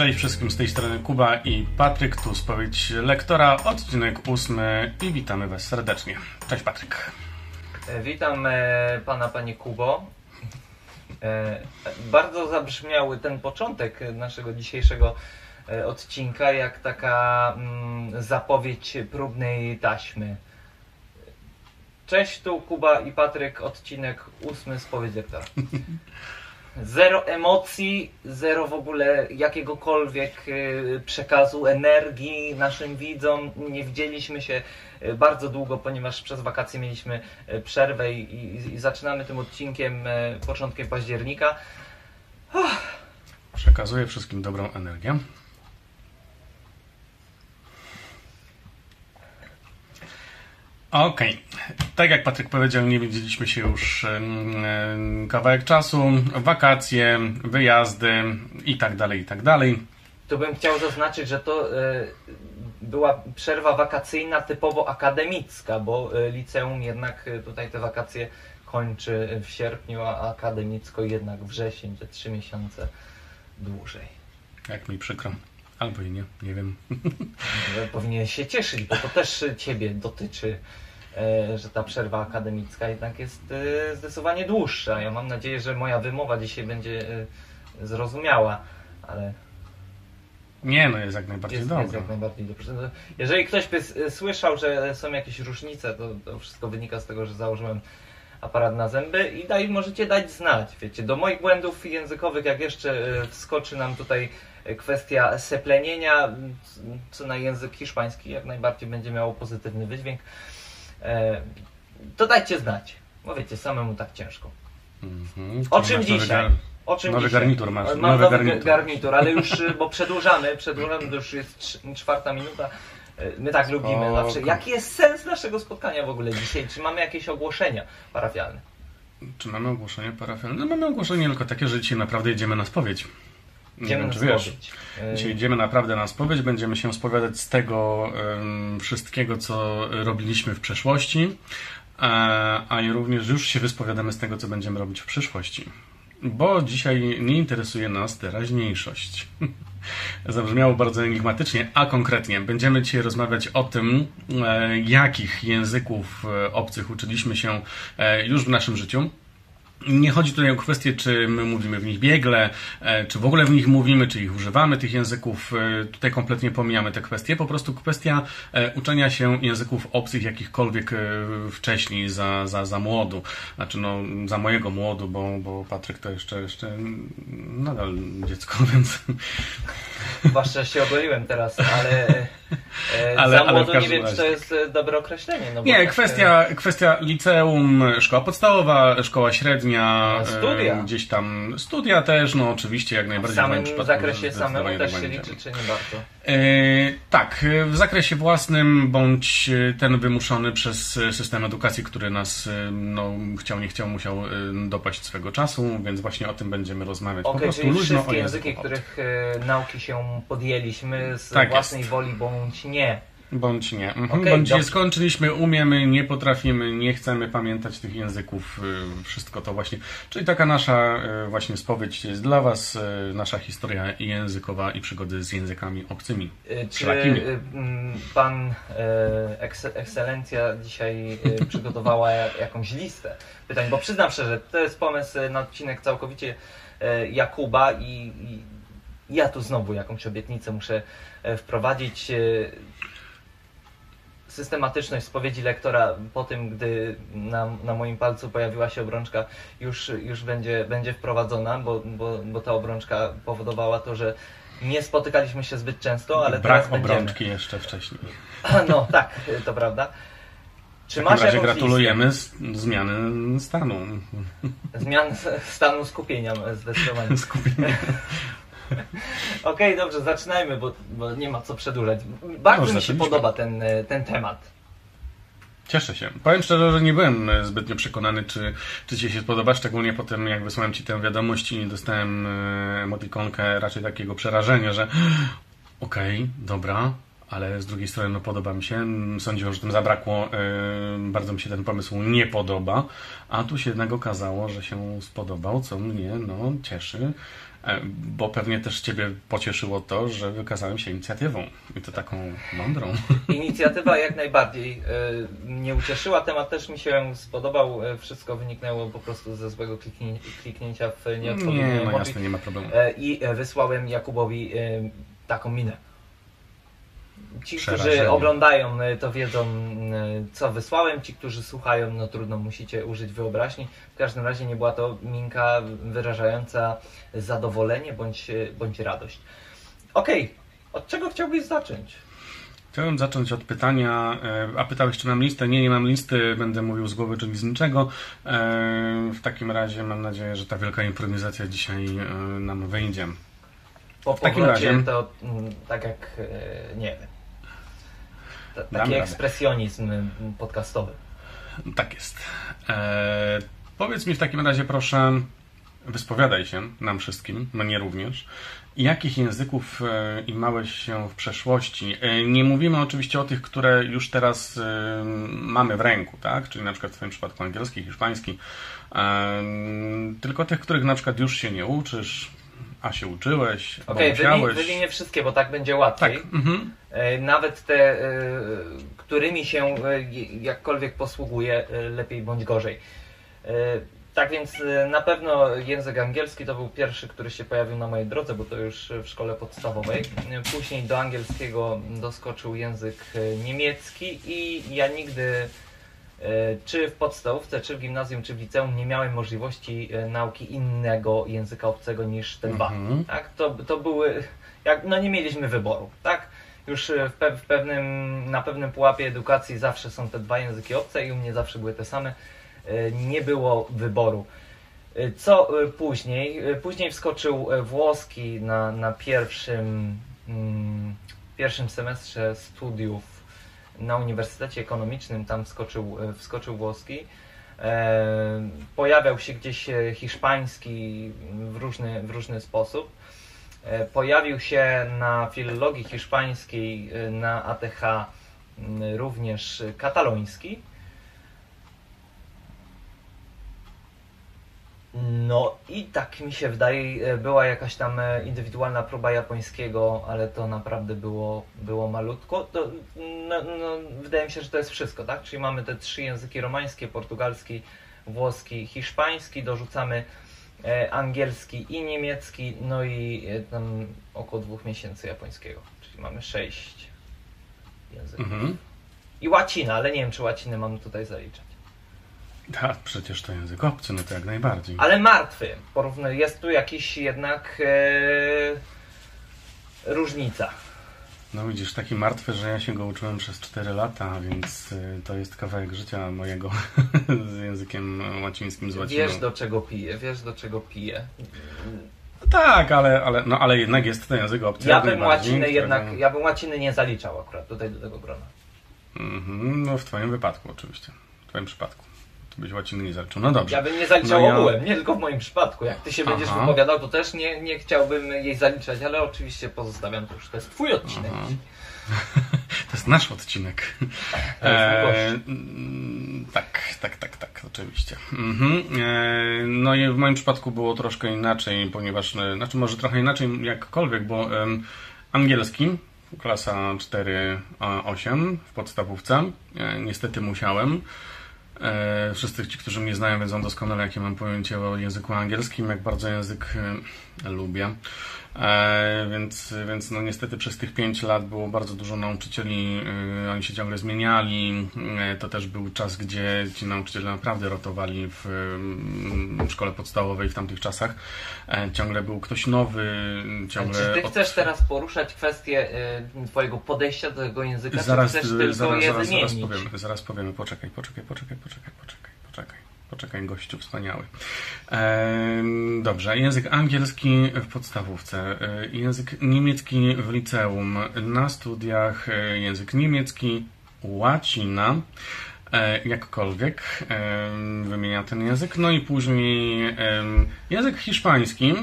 Cześć wszystkim z tej strony Kuba i Patryk, tu spowiedź lektora, odcinek ósmy i witamy Was serdecznie. Cześć Patryk. E, Witam e, pana, panie Kubo. E, Bardzo zabrzmiały ten początek naszego dzisiejszego e, odcinka, jak taka mm, zapowiedź próbnej taśmy. Cześć, tu Kuba i Patryk, odcinek ósmy spowiedź lektora. Zero emocji, zero w ogóle jakiegokolwiek e, przekazu energii naszym widzom. Nie widzieliśmy się e, bardzo długo, ponieważ przez wakacje mieliśmy e, przerwę i, i, i zaczynamy tym odcinkiem początkiem października. Przekazuję wszystkim dobrą energię. Okej, tak jak Patryk powiedział, nie widzieliśmy się już kawałek czasu, wakacje, wyjazdy i tak dalej, i tak dalej. Tu bym chciał zaznaczyć, że to e, była przerwa wakacyjna typowo akademicka, bo e, liceum jednak e, tutaj te wakacje kończy w sierpniu, a akademicko jednak wrzesień, te trzy miesiące dłużej. Jak mi przykro. Albo i nie, nie wiem. powinien się cieszyć, bo to też Ciebie dotyczy, e, że ta przerwa akademicka jednak jest e, zdecydowanie dłuższa. Ja mam nadzieję, że moja wymowa dzisiaj będzie e, zrozumiała, ale Nie, no jest jak najbardziej jest, jest dobrze. jak najbardziej dobrze. No, Jeżeli ktoś by słyszał, że są jakieś różnice, to, to wszystko wynika z tego, że założyłem aparat na zęby i daj, możecie dać znać, wiecie, do moich błędów językowych, jak jeszcze wskoczy nam tutaj kwestia seplenienia, co na język hiszpański jak najbardziej będzie miało pozytywny wydźwięk, e, to dajcie znać, bo wiecie, samemu tak ciężko. Mhm. O czym dzisiaj? O czym Nowy dzisiaj? garnitur masz, Mam nowy garnitur. garnitur. ale już, y, bo przedłużamy, przedłużamy, to już jest czwarta minuta. Y, My tak lubimy O, zawsze. Jaki jest sens naszego spotkania w ogóle dzisiaj? Czy mamy jakieś ogłoszenia parafialne? Czy mamy ogłoszenie parafialne? No mamy ogłoszenie tylko takie, że dzisiaj naprawdę jedziemy na spowiedź. Nie Idziemy wiem, na czy wiesz. spowiedź. Y, Dzisiaj idziemy naprawdę na spowiedź, będziemy się spowiadać z tego wszystkiego, co robiliśmy w przeszłości, a, a i również już się wyspowiadamy z tego, co będziemy robić w przyszłości. Bo dzisiaj nie interesuje nas teraźniejszość. Zabrzmiało bardzo enigmatycznie, a konkretnie będziemy dzisiaj rozmawiać o tym, e, jakich języków e, obcych uczyliśmy się e, już w naszym życiu. Nie chodzi tutaj o kwestię, czy my mówimy w nich biegle, e, czy w ogóle w nich mówimy, czy ich używamy, tych języków. E, Tutaj kompletnie pomijamy te kwestie. Po prostu kwestia e, uczenia się języków obcych jakichkolwiek wcześniej, za, za, za młodu. Znaczy, no, za mojego młodu, bo, bo Patryk to jeszcze, jeszcze nadal dziecko, więc. Zwłaszcza się ogoliłem teraz, ale, Ale- za ale młodo nie wiem, czy to razie. jest dobre określenie. No Nie, tak, kwestia, kwestia liceum, szkoła podstawowa, szkoła średnia, Studia. e, gdzieś tam studia też, no oczywiście jak W najbardziej. samym moim przypadku zakresie samemu też się liczy, czy nie bardzo? E, tak, e, w zakresie własnym, bądź e, ten wymuszony przez e, system edukacji, który nas e, no, chciał, nie chciał, musiał e, dopaść swego czasu, więc właśnie o tym będziemy rozmawiać. po Okej, prostu czyli luźno wszystkie języki, których e, nauki się podjęliśmy z Tak własnej jest. woli bądź nie. Bądź nie. Mhm. Okej, bądź dobrze. skończyliśmy, umiemy, nie potrafimy, nie chcemy pamiętać tych języków, y, wszystko to właśnie. Czyli taka nasza y, właśnie spowiedź jest dla Was, y, nasza historia językowa i przygody z językami obcymi. Czy Wszelakimi. mm, pan eks- ekscelencja dzisiaj przygotowała ja- jakąś listę pytań? Bo przyznam szczerze, to jest pomysł na odcinek całkowicie Jakuba i, i ja tu znowu jakąś obietnicę muszę wprowadzić. Systematyczność spowiedzi lektora po tym, gdy na, na moim palcu pojawiła się obrączka, już, już będzie, będzie wprowadzona, bo, bo, bo ta obrączka powodowała to, że nie spotykaliśmy się zbyt często, ale Brak teraz będziemy. obrączki jeszcze wcześniej. No tak, to prawda. Czy W takim masz razie gratulujemy z, zmiany stanu. listę? zmian stanu skupienia zdecydowanie. Skupienie. Okej, dobrze, zaczynajmy, bo, bo nie ma co przedłużać. Bardzo Dobrze, mi się podoba ten, e, ten temat. Cieszę się. Powiem szczerze, że nie byłem e, zbytnio przekonany, czy, czy Ci się spodoba, szczególnie po tym, jak wysłałem Ci tę wiadomość i dostałem e, emotikonkę raczej takiego przerażenia, że okej, dobra, ale z drugiej strony no, podoba mi się. Sądziłem, że tym zabrakło. Bardzo mi się ten pomysł nie podoba, a tu się jednak okazało, że się spodobał, co mnie no, cieszy. E, bo pewnie też Ciebie pocieszyło to, że wykazałem się inicjatywą i to taką mądrą. Inicjatywa jak najbardziej e, mnie ucieszyła, temat też mi się spodobał, e, wszystko wyniknęło po prostu ze złego kliknięcia w nieodpowiednią Nie, no jasne, nie ma problemu. I wysłałem Jakubowi taką minę. Ci, którzy oglądają, to wiedzą, co wysłałem. Ci, którzy słuchają, no trudno, musicie użyć wyobraźni. W każdym razie nie była to minka wyrażająca zadowolenie bądź, bądź radość. Okej, okay. od czego chciałbyś zacząć? Chciałbym zacząć od pytania, e, a pytałeś, czy mam listę? Nie, nie mam listy, będę mówił z głowy, czyli z niczego. E, w takim razie mam nadzieję, że ta wielka improwizacja dzisiaj e, nam wyjdzie. Po w takim razie to mm, tak jak, nie wiem, taki ekspresjonizm podcastowy. Tak jest. E, powiedz mi w takim razie, proszę, wyspowiadaj się nam wszystkim, mnie również. Jakich języków e, imałeś się w przeszłości? E, nie mówimy oczywiście o tych, które już teraz mamy w ręku, tak? Czyli na przykład w Twoim przypadku angielski, hiszpański, tylko tych, których na przykład już się nie uczysz, a się uczyłeś, Okej, okay, wymienię wszystkie, bo tak będzie łatwiej. Tak. Mhm. Nawet te, którymi się jakkolwiek posługuje, lepiej bądź gorzej. Tak więc na pewno język angielski to był pierwszy, który się pojawił na mojej drodze, bo to już w szkole podstawowej. Później do angielskiego doskoczył język niemiecki i ja nigdy czy w podstawówce, czy w gimnazjum, czy w liceum nie miałem możliwości nauki innego języka obcego niż te dwa. Mhm. Tak? To, to były, jak, no nie mieliśmy wyboru, tak? Już pe w pewnym, na pewnym pułapie edukacji zawsze są te dwa języki obce i u mnie zawsze były te same. E, nie było wyboru. E, co e, później? Później wskoczył włoski na, na pierwszym, mm, pierwszym semestrze studiów na Uniwersytecie Ekonomicznym, tam wskoczył, wskoczył włoski. Pojawiał się gdzieś hiszpański w różny, w różny sposób. Pojawił się na filologii hiszpańskiej na ATH również kataloński. No i tak mi się wydaje, e, była jakaś tam e, indywidualna próba japońskiego, ale to naprawdę było, było malutko. To, no, no, wydaje mi się, że to jest wszystko, tak? Czyli mamy te trzy języki romańskie, portugalski, włoski, hiszpański, dorzucamy e, angielski i niemiecki, no i e, tam około dwóch miesięcy japońskiego. Czyli mamy sześć języków. Mhm. I łacina, ale nie wiem, czy łacinę mam tutaj zaliczać. A, przecież to język obcy, no to jak najbardziej. Ale martwy. Porówny, jest tu jakiś jednak e, różnica. No widzisz, taki martwy, że ja się go uczyłem przez 4 lata, więc e, to jest kawałek życia mojego z językiem łacińskim, z łaciną. Wiesz do czego piję, wiesz do czego piję. No tak, ale, ale, no, ale jednak jest to język obcy. Ja bym łaciny którego... jednak, ja bym łaciny nie zaliczał akurat tutaj do tego grona. -hmm, no w twoim wypadku oczywiście, w twoim przypadku byś łaciny nie zaliczył. No dobrze. Ja bym nie zaliczał no ja... ogółem, nie tylko w moim przypadku. Jak ty się Aha. będziesz wypowiadał, to też nie, nie chciałbym jej zaliczać, ale oczywiście pozostawiam to już. To jest twój odcinek. To jest nasz odcinek. E, tak, tak, tak, tak, oczywiście. Mhm. E, no i w moim przypadku było troszkę inaczej, ponieważ, e, znaczy może trochę inaczej jakkolwiek, bo e, angielski, klasa 4-8 w podstawówce, e, niestety musiałem. E, wszyscy ci, którzy mnie znają, wiedzą doskonale, jakie mam pojęcie o języku angielskim, jak bardzo język e, lubię. E, więc, więc no niestety przez tych 5 lat było bardzo dużo nauczycieli, oni się ciągle zmieniali. To też był czas, gdzie ci nauczyciele naprawdę rotowali w, w szkole podstawowej w tamtych czasach. Ciągle był ktoś nowy, ciągle... Czy ty chcesz teraz poruszać kwestię twojego podejścia do tego języka, zaraz, czy chcesz tylko zaraz, je zaraz, zaraz powiemy, zaraz powiemy, poczekaj, poczekaj, poczekaj, poczekaj, poczekaj, poczekaj. Poczekaj, gościu wspaniały. dobrze, język angielski w podstawówce, e, język niemiecki w liceum, na studiach e, język niemiecki, łacina, e, jakkolwiek wymienia ten język, no i później język hiszpański,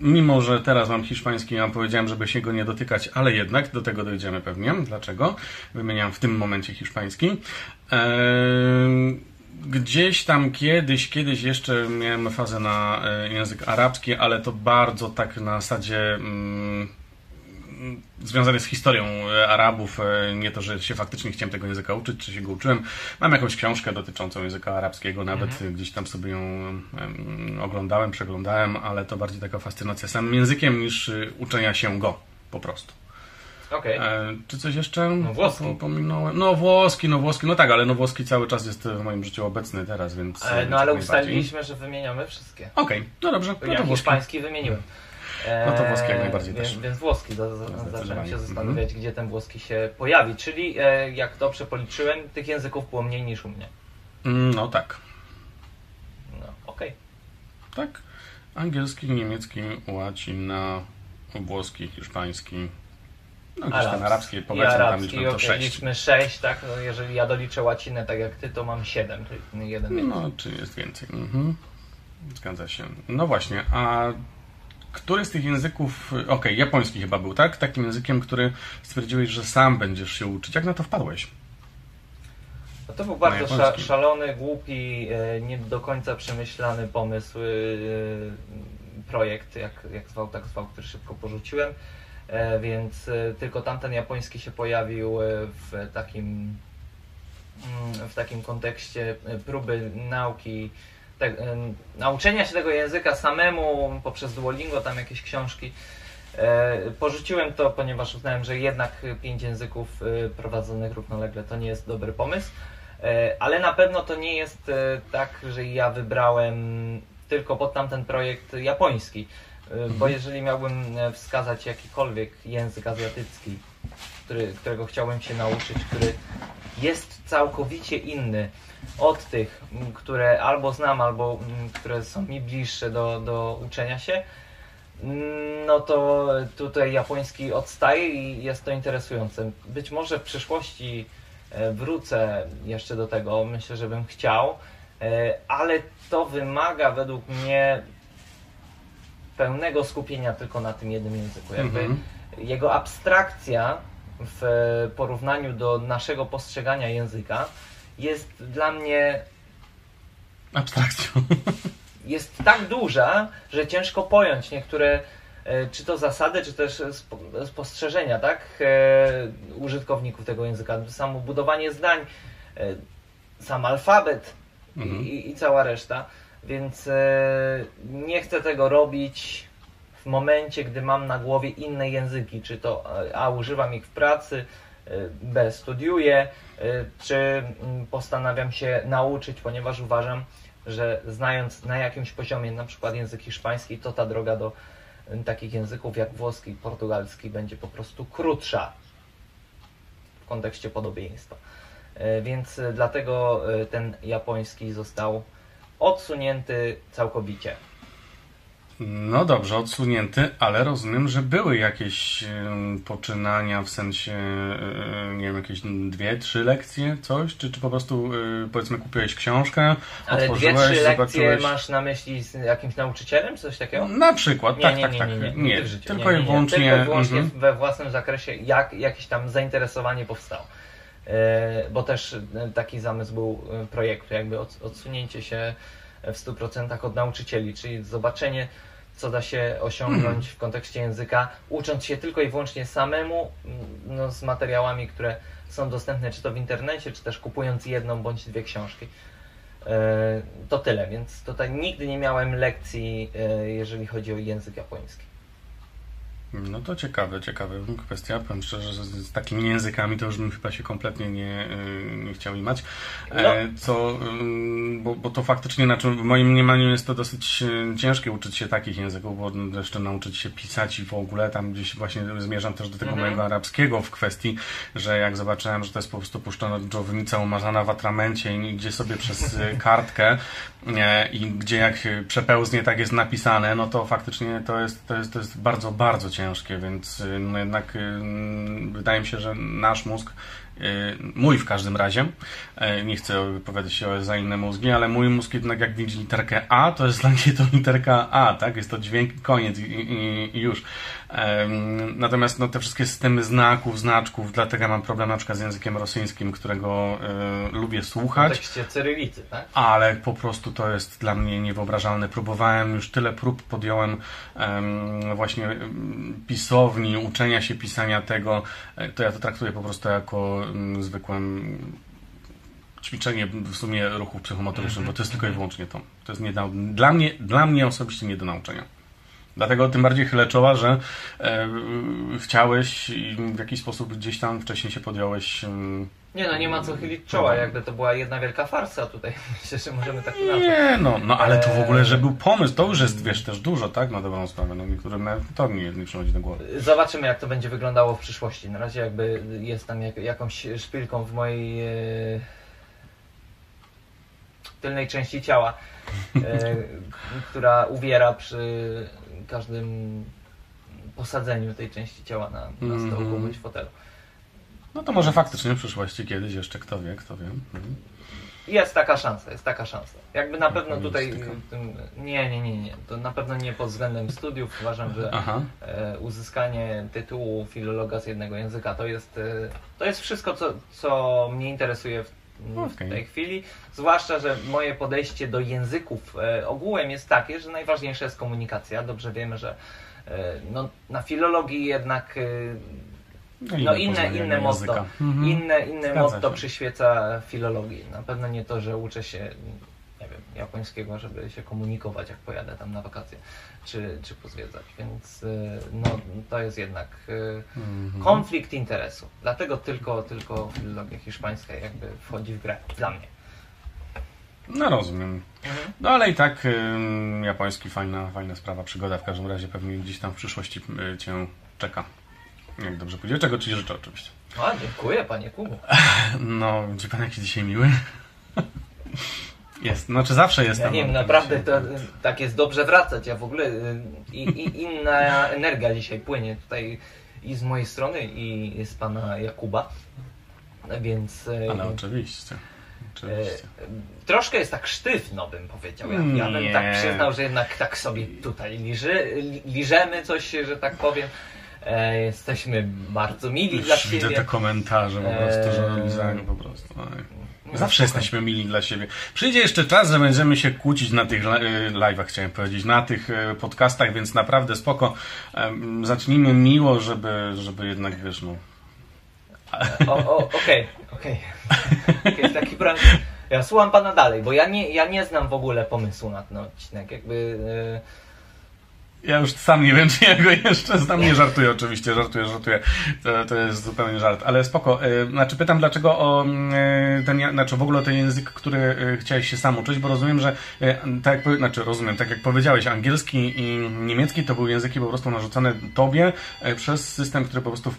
Mimo, że teraz mam hiszpański, ja powiedziałem, żeby się go nie dotykać, ale jednak do tego dojdziemy pewnie. Dlaczego? Wymieniam w tym momencie hiszpański Gdzieś tam kiedyś, kiedyś jeszcze miałem fazę na e, język arabski, ale to bardzo tak na zasadzie mm, związane z historią e, Arabów. E, nie to, że się faktycznie chciałem tego języka uczyć, czy się go uczyłem. Mam jakąś książkę dotyczącą języka arabskiego, nawet mhm. gdzieś tam sobie ją oglądałem, przeglądałem, ale to bardziej taka fascynacja samym językiem niż uczenia się go po prostu. Okay. E, czy coś jeszcze? No włoski. Pominąłem. No włoski, no włoski, no tak, ale no włoski cały czas jest w moim życiu obecny teraz, więc... E, no ale ustaliliśmy, że wymieniamy wszystkie. Okej, okay. no dobrze. No ja to hiszpański wymieniłem. no to włoski jak najbardziej więc, też. Więc włoski, do, zacząłem się zastanawiać, mm -hmm. gdzie ten włoski się pojawi. Czyli e, jak dobrze policzyłem, tych języków było mniej niż u mnie. Mm, no tak. No, okej. Okay. Tak. Angielski, niemiecki, łacina, włoski, hiszpański, no gdzieś ten arabski, arabski, tam liczmy to okay, liczmy 6, tak? No, jeżeli ja doliczę łacinę tak jak ty, to mam 7, czyli jeden więcej. No, czy jest więcej. Mhm. Zgadza się. No właśnie, a który z tych języków, okej, okay, japoński chyba był, tak? Takim językiem, który stwierdziłeś, że sam będziesz się uczyć. Jak na to wpadłeś? No to był bardzo sza, szalony, głupi, e, nie do końca przemyślany pomysł, e, projekt, jak, jak zwał, tak zwał, który szybko porzuciłem. E, więc e, tylko tamten japoński się pojawił e, w takim, mm, w takim kontekście próby nauki, te, nauczenia się tego języka samemu poprzez Duolingo, tam jakieś książki. Porzuciłem to, ponieważ uznałem, że jednak pięć języków prowadzonych równolegle to nie jest dobry pomysł. Ale na pewno to nie jest tak, że ja wybrałem tylko pod tamten projekt japoński. Y, bo jeżeli miałbym e, wskazać jakikolwiek język azjatycki, który, którego chciałbym się nauczyć, który jest całkowicie inny od tych, które albo znam, albo które są mi bliższe do, do uczenia się, no to tutaj japoński odstaje i jest to interesujące. Być może w przyszłości e, wrócę jeszcze do tego, myślę, że bym chciał, e, ale to wymaga według mnie pełnego skupienia tylko na tym jednym języku. Jakby -hmm. jego abstrakcja w porównaniu do naszego postrzegania języka jest dla mnie abstrakcją. Jest tak duża, że ciężko pojąć niektóre e, czy to zasady, czy też spostrzeżenia, tak, e, użytkowników tego języka. Samo budowanie zdań, e, sam alfabet mhm. i, i cała reszta. Więc e, nie chcę tego robić w momencie, gdy mam na głowie inne języki, czy to A używam ich w pracy, e, B studiuję, e, czy mm, postanawiam się nauczyć, ponieważ uważam, że znając na jakimś poziomie na przykład język hiszpański, to ta droga do takich języków jak włoski, portugalski będzie po prostu krótsza w kontekście podobieństwa. Więc dlatego ten japoński został odsunięty całkowicie. No dobrze, odsunięty, ale rozumiem, że były jakieś poczynania w sensie, nie wiem, jakieś dwie, trzy lekcje, coś? Czy, czy po prostu y, powiedzmy kupiłeś książkę, ale dwie, trzy lekcje zobaczyłeś... masz na myśli z jakimś nauczycielem, czy coś takiego? Na przykład, nie, tak, nie, tak, nie, tak. Nie, nie, nie, nie, tylko i wyłącznie, tylko i wyłącznie we własnym zakresie, jak jakieś tam zainteresowanie powstało. E, bo też e, taki zamysł był e, projektu, jakby odsunięcie się w 100% od nauczycieli, czyli zobaczenie, co da się osiągnąć w kontekście języka, ucząc się tylko i wyłącznie samemu no, z materiałami, które są dostępne czy to w internecie, czy też kupując jedną bądź dwie książki. To tyle, więc tutaj nigdy nie miałem lekcji, jeżeli chodzi o język japoński. No to ciekawe, ciekawe kwestia. Powiem szczerze, że z, takimi językami to już bym chyba się kompletnie nie, y, nie chciał imać. E, no. Co, bo, bo to faktycznie, znaczy w moim mniemaniu jest to dosyć y, ciężkie uczyć się takich języków, bo jeszcze nauczyć się pisać i w ogóle tam gdzieś właśnie zmierzam też do tego mhm. mojego arabskiego w kwestii, że jak zobaczyłem, że to jest po prostu puszczona dżownica umazana w atramencie i gdzie sobie przez y, kartkę i gdzie jak przepełznie tak jest napisane, no to faktycznie to jest, to jest, to jest bardzo, bardzo ciężkie, więc y, no jednak y, wydaje mi się, że nasz mózg mój w każdym razie, nie chcę wypowiadać się za inne mózgi, ale mój mózg jednak jak widzi literkę A, to jest dla mnie to literka A, tak? Jest to dźwięk, koniec i, i, i już. Natomiast no, te wszystkie systemy znaków, znaczków, dlatego mam problem na przykład z językiem rosyjskim, którego y, lubię słuchać. W kontekście cyrylicy, tak? Ale po prostu to jest dla mnie niewyobrażalne. Próbowałem, już tyle prób podjąłem właśnie pisowni, uczenia się pisania tego, e, to ja to traktuję po prostu jako zwykłe ćwiczenie w sumie ruchów psychomotorycznych, mm -hmm. bo to jest tylko i wyłącznie to. To jest nie do, dla, mnie, dla mnie osobiście nie do nauczenia. Dlatego tym bardziej chylę czoła, że e, chciałeś i w jakiś sposób gdzieś tam wcześniej się podjąłeś. E, nie no, nie ma co chylić czoła, jakby to była jedna wielka farsa tutaj. Myślę, że możemy tak nazwać. Nie no, no ale to w ogóle, że był pomysł, to już jest, wiesz, też dużo, tak, na dobrą sprawę. No niektórym to nie, nie przychodzi do głowy. Zobaczymy, jak to będzie wyglądało w przyszłości. Na razie jakby jest tam jak, jakąś szpilką w mojej e, tylnej części ciała, e, która uwiera przy każdym posadzeniu tej części ciała na, na stołku mm -hmm. bądź fotelu. No to może faktycznie w przyszłości kiedyś jeszcze, kto wie, kto wie. Mhm. Jest taka szansa, jest taka szansa. Jakby na pewno tutaj, nie, nie, nie, nie, to na pewno nie pod względem studiów. Uważam, że e, uzyskanie tytułu filologa z jednego języka to jest, e, to jest wszystko, co, co mnie interesuje w, okay. w tej chwili. Zwłaszcza, że moje podejście do języków e, ogółem jest takie, że najważniejsza jest komunikacja. Dobrze wiemy, że e, no, na filologii jednak no, no inne, inne motto, mhm. inne, inne motto przyświeca filologii. Na pewno nie to, że uczę się japońskiego, żeby się komunikować, jak pojadę tam na wakacje, czy, czy pozwiedzać. Więc y, no, to jest jednak y, mhm. konflikt interesu. Dlatego tylko, tylko filologia hiszpańska jakby wchodzi w grę. Dla mnie. No rozumiem. Mhm. No ale i tak y, japoński fajna, fajna sprawa, przygoda w każdym razie pewnie gdzieś tam w przyszłości y, Cię czeka. Jak dobrze pójdzie. Czego Ci życzę oczywiście. A, dziękuję Panie Kubu. No, czy Pan jakiś dzisiaj miły? Jest, znaczy zawsze jest. Ja nie wiem, naprawdę to, tak jest dobrze wracać. Ja w ogóle y, i, i inna energia dzisiaj płynie tutaj i z mojej strony i z Pana Jakuba. Więc... Y, Ale oczywiście. Oczywiście. E, troszkę jest tak sztywno, bym powiedział. Ja, ja bym tak przyznał, że jednak tak sobie tutaj liży, liżemy coś, że tak powiem. E, jesteśmy bardzo mili Już dla siebie. Widzę te komentarze po prostu, że lizają po prostu. No, Zawsze jesteśmy mili dla siebie. Przyjdzie jeszcze czas, że będziemy się kłócić na tych e, live'ach, chciałem powiedzieć, na tych e, podcastach, więc naprawdę spoko. Zacznijmy miło, żeby, żeby jednak, wiesz, no... Okej, okej. Taki plan. Ja słucham pana dalej, bo ja nie, ja nie znam w ogóle pomysłu na ten odcinek. Jakby... Ja już sam nie wiem, czy ja go jeszcze znam. Nie żartuję oczywiście, żartuję, żartuję. To, to jest zupełnie żart. Ale spoko. E, znaczy pytam, dlaczego o e, ten, znaczy w ogóle o ten język, który e, chciałeś się sam uczyć, bo rozumiem, że tak jak, znaczy rozumiem, tak jak powiedziałeś, angielski i niemiecki to były języki po prostu narzucone tobie przez system, który po prostu,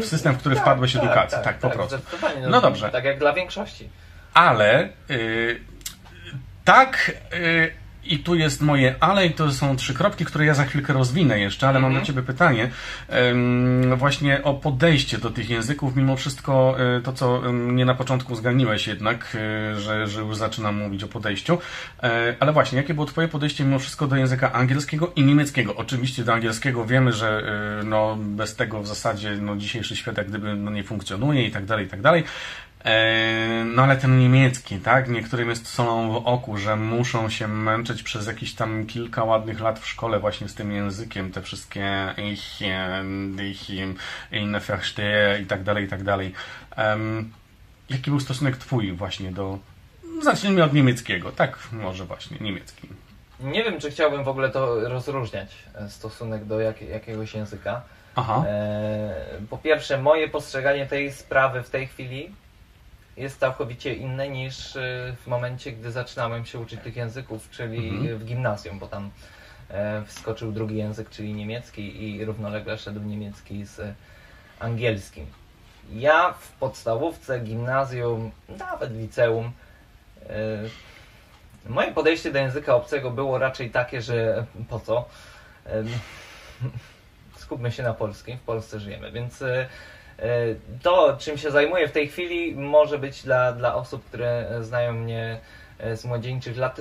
w system, w który tak, wpadłeś tak, edukacji. Tak, tak, po tak, prostu. No, no dobrze. Tak jak dla większości. Ale y, tak... Y, i tu jest moje ale i to są trzy kropki, które ja za chwilkę rozwinę jeszcze, ale mam do mhm. Ciebie pytanie właśnie o podejście do tych języków. Mimo wszystko e, to, co mnie na początku zganiłeś jednak, e, że, że już zaczynam mówić o podejściu. E, ale właśnie, jakie było Twoje podejście mimo wszystko do języka angielskiego i niemieckiego? Oczywiście do angielskiego wiemy, że no, bez tego w zasadzie no, dzisiejszy świat jak gdyby no, nie funkcjonuje i tak dalej, i tak dalej. E, no ale ten niemiecki, tak? Niektórym jest solą w oku, że muszą się męczyć przez jakieś tam kilka ładnych lat w szkole właśnie z tym językiem, te wszystkie ich, ich, inne verstehe i tak dalej, i tak dalej. Um, jaki był stosunek Twój właśnie do... Zacznijmy od niemieckiego, tak? Może właśnie, niemiecki. Nie wiem, czy chciałbym w ogóle to rozróżniać, e, stosunek do jak, jakiegoś języka. Aha. E, po pierwsze, moje postrzeganie tej sprawy w tej chwili jest całkowicie inne niż y, w momencie, gdy zaczynałem się uczyć tych języków, czyli mhm. w gimnazjum, bo tam e, wskoczył drugi język, czyli niemiecki i równolegle szedł niemiecki z angielskim. Ja w podstawówce, gimnazjum, nawet liceum, e, moje podejście do języka obcego było raczej takie, że po co? Skupmy się na polskim, w Polsce żyjemy, więc To, czym się zajmuję w tej chwili, może być dla, dla osób, które znają mnie z młodzieńczych lat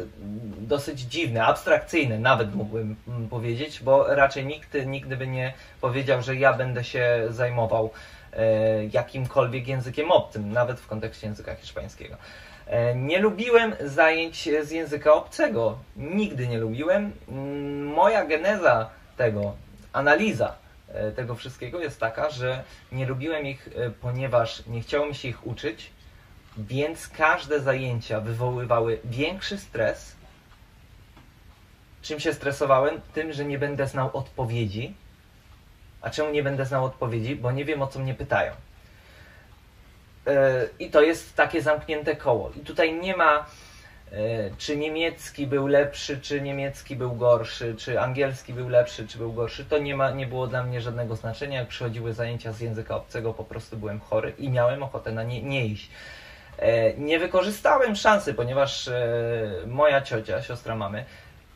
dosyć dziwne, abstrakcyjne, nawet mógłbym mm, powiedzieć, bo raczej nikt nigdy by nie powiedział, że ja będę się zajmował jakimkolwiek językiem obcym, nawet w kontekście języka hiszpańskiego. E, nie lubiłem zajęć z języka obcego. Nigdy nie lubiłem. Mm, moja geneza tego, analiza e, tego wszystkiego jest taka, że nie lubiłem ich, e, ponieważ nie chciało mi się ich uczyć, więc każde zajęcia wywoływały większy stres. Czym się stresowałem? Tym, że nie będę znał odpowiedzi. A czemu nie będę znał odpowiedzi? Bo nie wiem, o co mnie pytają. E, I to jest takie zamknięte koło. I tutaj nie ma, e, czy niemiecki był lepszy, czy niemiecki był gorszy, czy angielski był lepszy, czy był gorszy. To nie, ma, nie było dla mnie żadnego znaczenia. Jak przychodziły zajęcia z języka obcego, po prostu byłem chory i miałem ochotę na nie, nie iść. E, nie wykorzystałem szansy, ponieważ moja ciocia, siostra mamy,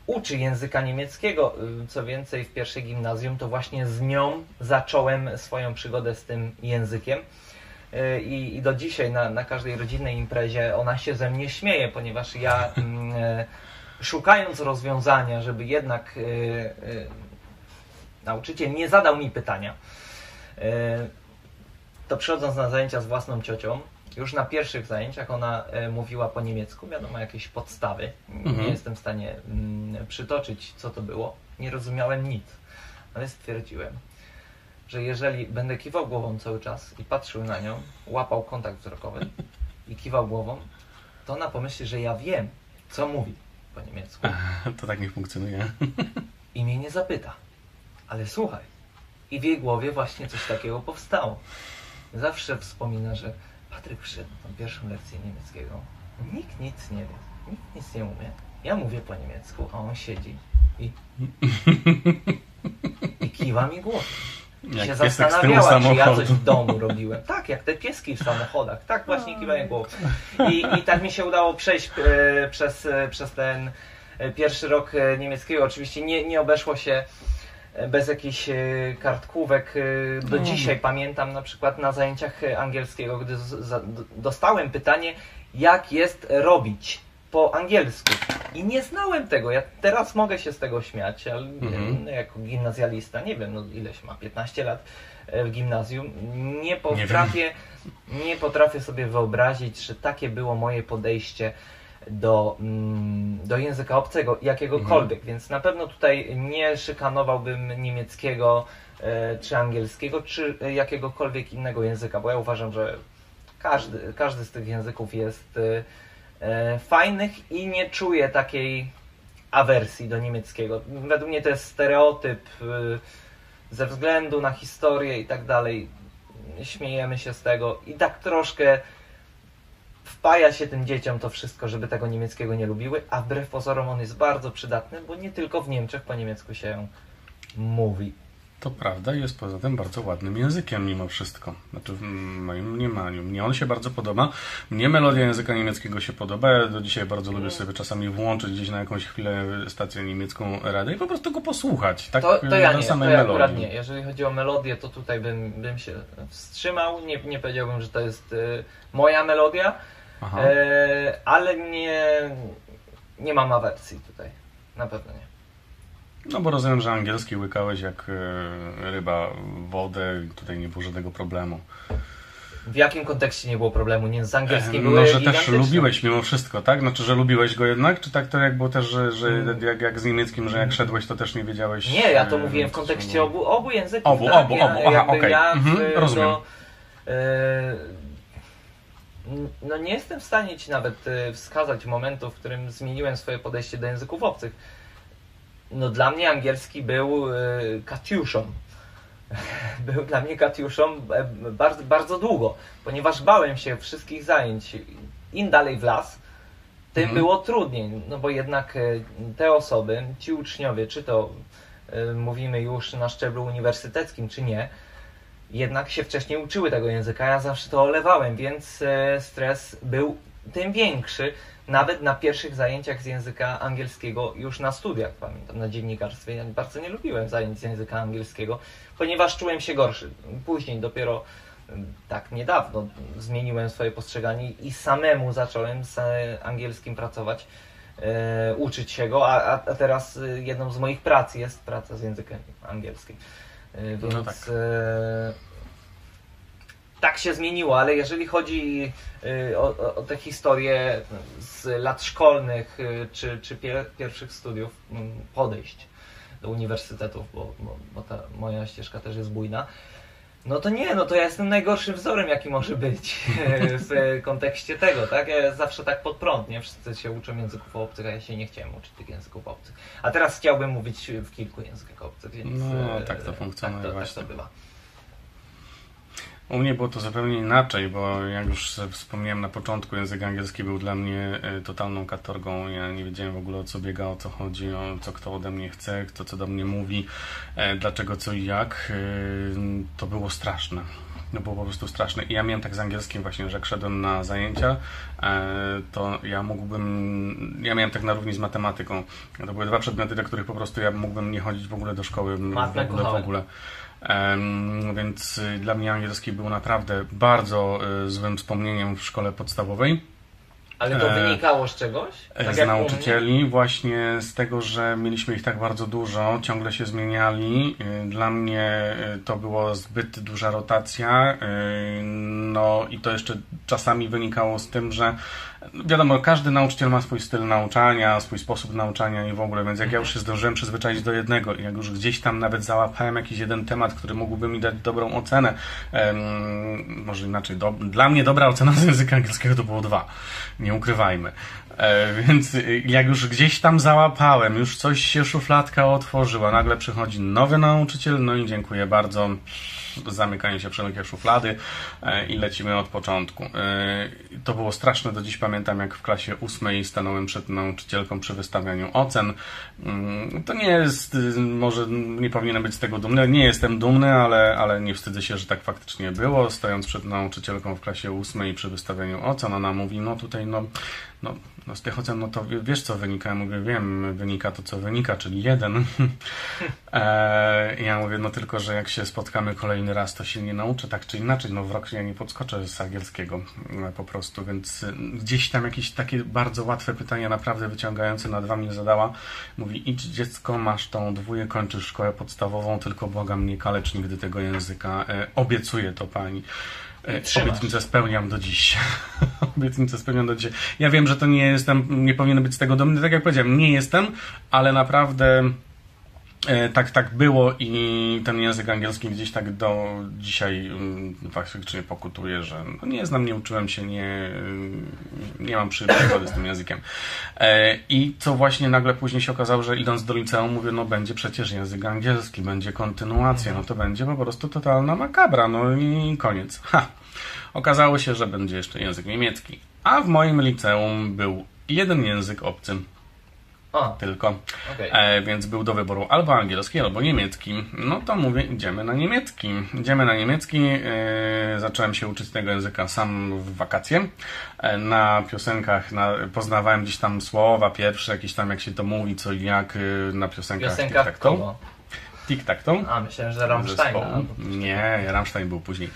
uczy języka niemieckiego. Co więcej, w pierwszej gimnazjum to właśnie z nią zacząłem swoją przygodę z tym językiem. E, i, i do dzisiaj na, na każdej rodzinnej imprezie ona się ze mnie śmieje, ponieważ ja mm, e, szukając rozwiązania, żeby jednak e, nauczyciel nie zadał mi pytania, to przychodząc na zajęcia z własną ciocią, już na pierwszych zajęciach ona mówiła po niemiecku, wiadomo, jakieś podstawy. Mhm. Nie jestem w stanie mm, przytoczyć, co to było. Nie rozumiałem nic, ale stwierdziłem, że jeżeli będę kiwał głową cały czas i patrzył na nią, łapał kontakt wzrokowy i kiwał głową, to ona pomyśli, że ja wiem, co mówi po niemiecku. To tak nie funkcjonuje. I mnie nie zapyta. Ale słuchaj. I w jej głowie właśnie coś takiego powstało. Zawsze wspomina, że Patryk przyszedł na pierwszą lekcję niemieckiego. Nikt nic nie wie. Nikt nic nie umie. Ja mówię po niemiecku, a on siedzi i, i kiwa mi głową. Jak się zastanawiała, czy ja coś w domu robiłem. Tak, jak te pieski w samochodach. Tak właśnie kiwają głową. I, I tak mi się udało przejść e, przez, e, przez ten e, pierwszy rok e, niemieckiego. Oczywiście nie, nie obeszło się e, bez jakichś kartkówek. Do no. dzisiaj pamiętam na przykład na zajęciach angielskiego, gdy z, z, dostałem pytanie, jak jest robić po angielsku. I nie znałem tego. Ja teraz mogę się z tego śmiać, ale mhm. jako gimnazjalista, nie wiem, no ileś ma, 15 lat e, w gimnazjum, nie potrafię, nie, nie potrafię sobie wyobrazić, że takie było moje podejście do, mm, do języka obcego, jakiegokolwiek, mhm. więc na pewno tutaj nie szykanowałbym niemieckiego e, czy angielskiego, czy jakiegokolwiek innego języka, bo ja uważam, że każdy, każdy z tych języków jest e, E, fajnych i nie czuję takiej awersji do niemieckiego. Według mnie to jest stereotyp e, ze względu na historię i tak dalej. Śmiejemy się z tego i tak troszkę wpaja się tym dzieciom to wszystko, żeby tego niemieckiego nie lubiły, a wbrew pozorom on jest bardzo przydatny, bo nie tylko w Niemczech po niemiecku się mówi. To prawda, jest poza tym bardzo ładnym językiem mimo wszystko. Znaczy w moim mniemaniu. Mnie on się bardzo podoba. Mnie melodia języka niemieckiego się podoba. Ja do dzisiaj bardzo lubię sobie czasami włączyć gdzieś na jakąś chwilę stację niemiecką radę i po prostu go posłuchać. Tak, to, to ja nie, samej to ja akurat nie. Jeżeli chodzi o melodię, to tutaj bym, bym się wstrzymał. Nie, nie powiedziałbym, że to jest y, moja melodia, y, ale nie, nie mam awersji tutaj. Na pewno nie. No bo rozumiem, że angielski łykałeś jak e, ryba wodę i tutaj nie było żadnego problemu. W jakim kontekście nie było problemu? Nie z angielskiego No, że też lubiłeś mimo wszystko, tak? Znaczy, że lubiłeś go jednak? Czy tak to jak było też, że, że hmm. jak, jak z niemieckim, że jak szedłeś, to też nie wiedziałeś? Nie, ja to e, mówiłem w kontekście obu, obu języków. Obu, tak? obu, obu, aha, okej. Okay. Ja mhm, rozumiem. Do, e, no nie jestem w stanie Ci nawet wskazać momentu, w którym zmieniłem swoje podejście do języków obcych no dla mnie angielski był y, Katiuszą. był dla mnie Katiuszą e, bardzo, bardzo długo, ponieważ bałem się wszystkich zajęć. Im dalej w las, tym mhm. było trudniej, no bo jednak e, te osoby, ci uczniowie, czy to y, mówimy już na szczeblu uniwersyteckim, czy nie, jednak się wcześniej uczyły tego języka, ja zawsze to olewałem, więc stres był tym większy, nawet na pierwszych zajęciach z języka angielskiego, już na studiach, pamiętam, na dziennikarstwie, ja bardzo nie lubiłem zajęć z języka angielskiego, ponieważ czułem się gorszy. Później dopiero tak niedawno zmieniłem swoje postrzeganie i samemu zacząłem z angielskim pracować, e, uczyć się go, a, a teraz e, jedną z moich prac jest praca z językiem angielskim. E, więc no tak. E, tak się zmieniło, ale jeżeli chodzi o, o te historie z lat szkolnych czy, czy pier, pierwszych studiów, podejść do uniwersytetów, bo, bo, bo ta moja ścieżka też jest bujna, no to nie, no to ja jestem najgorszym wzorem, jaki może być w kontekście tego, tak? Ja zawsze tak pod prąd, nie? Wszyscy się uczą języków obcych, a ja się nie chciałem uczyć tych języków obcych. A teraz chciałbym mówić w kilku językach obcych, więc... No, tak to funkcjonuje tak to, właśnie. Tak to bywa. U mnie było to zupełnie inaczej, bo jak już wspomniałem na początku, język angielski był dla mnie e, totalną katorgą. Ja nie wiedziałem w ogóle o co biega, o co chodzi, o co kto ode mnie chce, kto co do mnie mówi, e, dlaczego co i jak. E, to było straszne. No było po prostu straszne. I ja miałem tak z angielskim właśnie, że jak szedłem na zajęcia, to ja mógłbym, ja miałem tak na równi z matematyką. To były dwa przedmioty, do których po prostu ja mógłbym nie chodzić w ogóle do szkoły. Matmę w ogóle, w ogóle. Więc y, dla mnie angielski był naprawdę bardzo y, złym wspomnieniem w szkole podstawowej. Ale to e, wynikało z czegoś? Tak z nauczycieli, właśnie z tego, że mieliśmy ich tak bardzo dużo, ciągle się zmieniali. Y, dla mnie to była zbyt duża rotacja. No i to jeszcze czasami wynikało z tym, że wiadomo, każdy nauczyciel ma swój styl nauczania, swój sposób nauczania i w ogóle, więc jak ja już się zdążyłem przyzwyczaić do jednego i jak już gdzieś tam nawet załapałem jakiś jeden temat, który mógłby mi dać dobrą ocenę, um, może inaczej, do, dla mnie dobra ocena z języka angielskiego to było dwa, nie ukrywajmy. E, więc jak już gdzieś tam załapałem, już coś się szufladka otworzyła, nagle przychodzi nowy nauczyciel, no i dziękuję bardzo zamykanie się wszelkie szuflady e, i lecimy od początku. E, to było straszne, do dziś pamiętam jak w klasie ósmej stanąłem przed nauczycielką przy wystawianiu ocen. Mm, to nie jest, może nie powinienem być z tego dumny, nie jestem dumny, ale, ale nie wstydzę się, że tak faktycznie było. Stojąc przed nauczycielką w klasie ósmej przy wystawianiu ocen, ona mówi, no tutaj no, no, no z ocen, no to wiesz co wynika? Ja mówię, wiem, wynika to co wynika, czyli jeden. e, ja mówię, no tylko, że jak się spotkamy kolejny raz, to się nie nauczę tak czy inaczej. No w rok ja nie podskoczę z angielskiego e, po prostu, więc e, gdzieś tam jakieś takie bardzo łatwe pytania, naprawdę wyciągające na dwa mnie zadała. Mówi, idź dziecko, masz tą dwóję, kończysz szkołę podstawową, tylko błagam nie kalecz nigdy tego języka. E, obiecuję to pani. E, obietnicę spełniam do dziś. Obietnicę spełniam do dziś. Ja wiem, że to nie jestem, nie powinien być z tego dumny, tak jak powiedziałem, nie jestem, ale naprawdę tak, tak było i ten język angielski gdzieś tak do dzisiaj mm, faktycznie pokutuje, że no nie znam, nie uczyłem się, nie, nie mam przygody z tym językiem. E, I co właśnie nagle później się okazało, że idąc do liceum mówię, no będzie przecież język angielski, będzie kontynuacja, no to będzie po prostu totalna makabra, no i koniec. Ha! Okazało się, że będzie jeszcze język niemiecki. A w moim liceum był jeden język obcy. Tylko. Okay. E, więc był do wyboru albo angielski, albo niemiecki. No to mówię, idziemy na niemiecki. Idziemy na niemiecki. E, zacząłem się uczyć tego języka sam w wakacje. E, na piosenkach na, poznawałem gdzieś tam słowa pierwsze, jakieś tam jak się to mówi, co i jak e, na piosenkach. Piosenkach kogo? Tic-tac-toe. A, myślałem, że Rammsteina. Nie, Rammstein był później.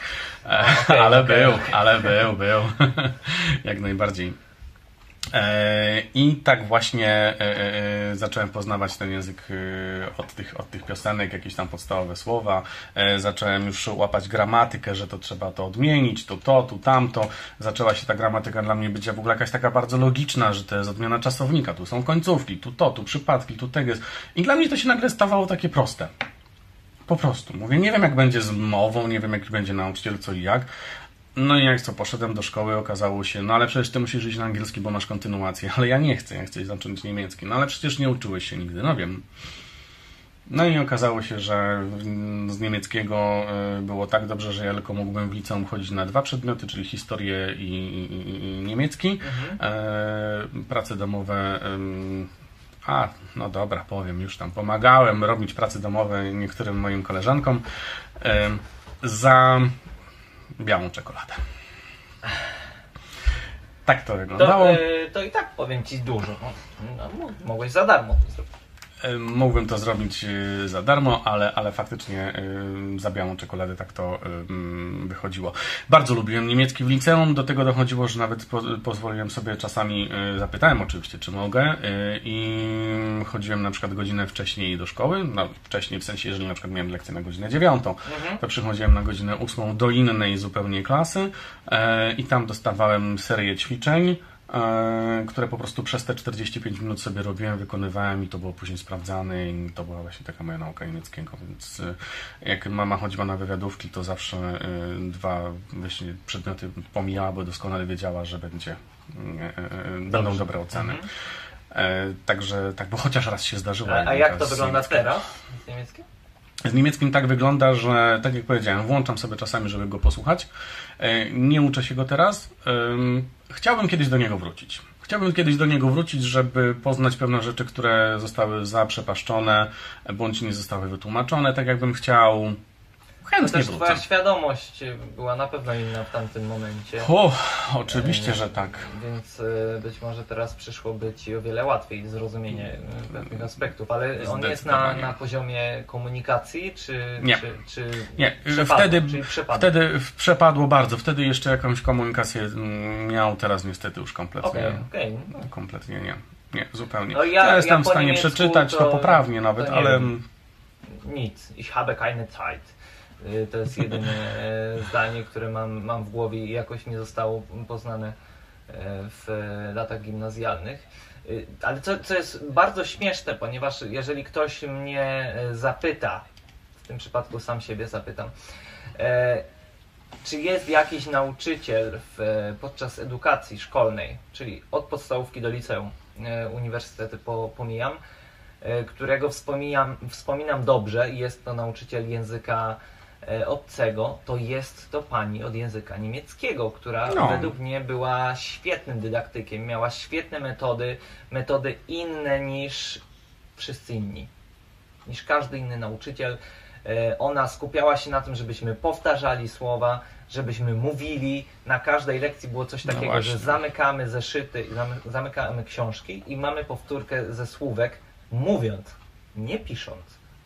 Okay, ale okay, był, okay. ale był, był. Jak najbardziej. E, I tak właśnie e, e, zacząłem poznawać ten język od tych, od tych piosenek, jakieś tam podstawowe słowa. Zacząłem już łapać gramatykę, że to trzeba to odmienić, tu to, tu tamto. Zaczęła się ta gramatyka dla mnie być w ogóle jakaś taka bardzo logiczna, że to jest odmiana czasownika, tu są końcówki, tu to, tu przypadki, tu tego jest. I dla mnie to się nagle stawało takie proste. Po prostu. Mówię, nie wiem jak będzie z mową, nie wiem jaki będzie nauczyciel, co i jak, no i jak co, poszedłem do szkoły, okazało się, no ale przecież ty musisz iść na angielski, bo masz kontynuację, ale ja nie chcę, ja chcę zacząć niemiecki, no ale przecież nie uczyłeś się nigdy, no wiem. No i okazało się, że z niemieckiego y, było tak dobrze, że ja tylko mógłbym w liceum chodzić na dwa przedmioty, czyli historię i, i, i niemiecki. Mhm. E, prace domowe a, no dobra, powiem, już tam pomagałem robić prace domowe niektórym moim koleżankom za białą czekoladę. Tak to wyglądało. To, yy, to i tak powiem Ci dużo. No, no, mogłeś za darmo to zrobić. Y, Mógłbym to zrobić y, za darmo, ale, ale faktycznie y, za białą czekoladę tak to mm, wychodziło. Bardzo lubiłem niemiecki w liceum, do tego dochodziło, że nawet po, pozwoliłem sobie czasami, zapytałem oczywiście, czy mogę i chodziłem na przykład godzinę wcześniej do szkoły, no wcześniej w sensie, jeżeli na przykład miałem lekcję na godzinę dziewiątą, Mhm. to przychodziłem na godzinę ósmą do innej zupełnie klasy e, i tam dostawałem serię ćwiczeń, e, które po prostu przez te 45 minut sobie robiłem, wykonywałem i to było później sprawdzane i to była właśnie taka moja nauka niemieckiego, więc e, jak mama chodziła na wywiadówki, to zawsze e, dwa właśnie przedmioty pomijała, bo doskonale wiedziała, że będzie, e, e, będą dobre oceny. E, Także tak, bo chociaż raz się zdarzyło. A, a jak to wygląda niemieckiego. teraz z niemieckim? Z niemieckim tak wygląda, że tak jak powiedziałem, włączam sobie czasami, żeby go posłuchać. E, Nie uczę się go teraz. Ym, Chciałbym kiedyś do niego wrócić. Chciałbym kiedyś do niego wrócić, żeby poznać pewne rzeczy, które zostały zaprzepaszczone, bądź nie zostały wytłumaczone tak, jakbym chciał. To Chętnie też wrócę. twoja świadomość była na pewno inna w tamtym momencie. O, oczywiście, że tak. Więc e, być może teraz przyszłoby Ci o wiele łatwiej zrozumienie e, pewnych aspektów, ale on jest na, na poziomie komunikacji, czy, Nie. czy, czy Nie, przepadło, wtedy, wtedy przepadło bardzo. Wtedy jeszcze jakąś komunikację mm, miał, teraz niestety już kompletnie. Okej, okej. no. Kompletnie nie. Nie, zupełnie. No ja, ja- jestem ja w stanie przeczytać to, to- poprawnie nawet, to ale. Nic. Ich habe keine Zeit. Y, To jest jedyne e, zdanie, które mam, mam w głowie i jakoś mi zostało poznane e, w latach gimnazjalnych. Y, Ale co, co jest bardzo śmieszne, ponieważ jeżeli ktoś mnie e, zapyta, w tym przypadku sam siebie zapytam, czy jest jakiś nauczyciel w, podczas edukacji szkolnej, czyli od podstawówki do liceum, uniwersytety po, pomijam, którego wspominam, wspominam dobrze i jest to nauczyciel języka obcego, to jest to pani od języka niemieckiego, która No. według mnie była świetnym dydaktykiem, miała świetne metody, metody inne niż wszyscy inni, niż każdy inny nauczyciel. E, Ona skupiała się na tym, żebyśmy powtarzali słowa, żebyśmy mówili. Na każdej lekcji było coś No takiego, właśnie. że zamykamy zeszyty, zamy- zamykamy książki i mamy powtórkę ze słówek, mówiąc, nie pisząc.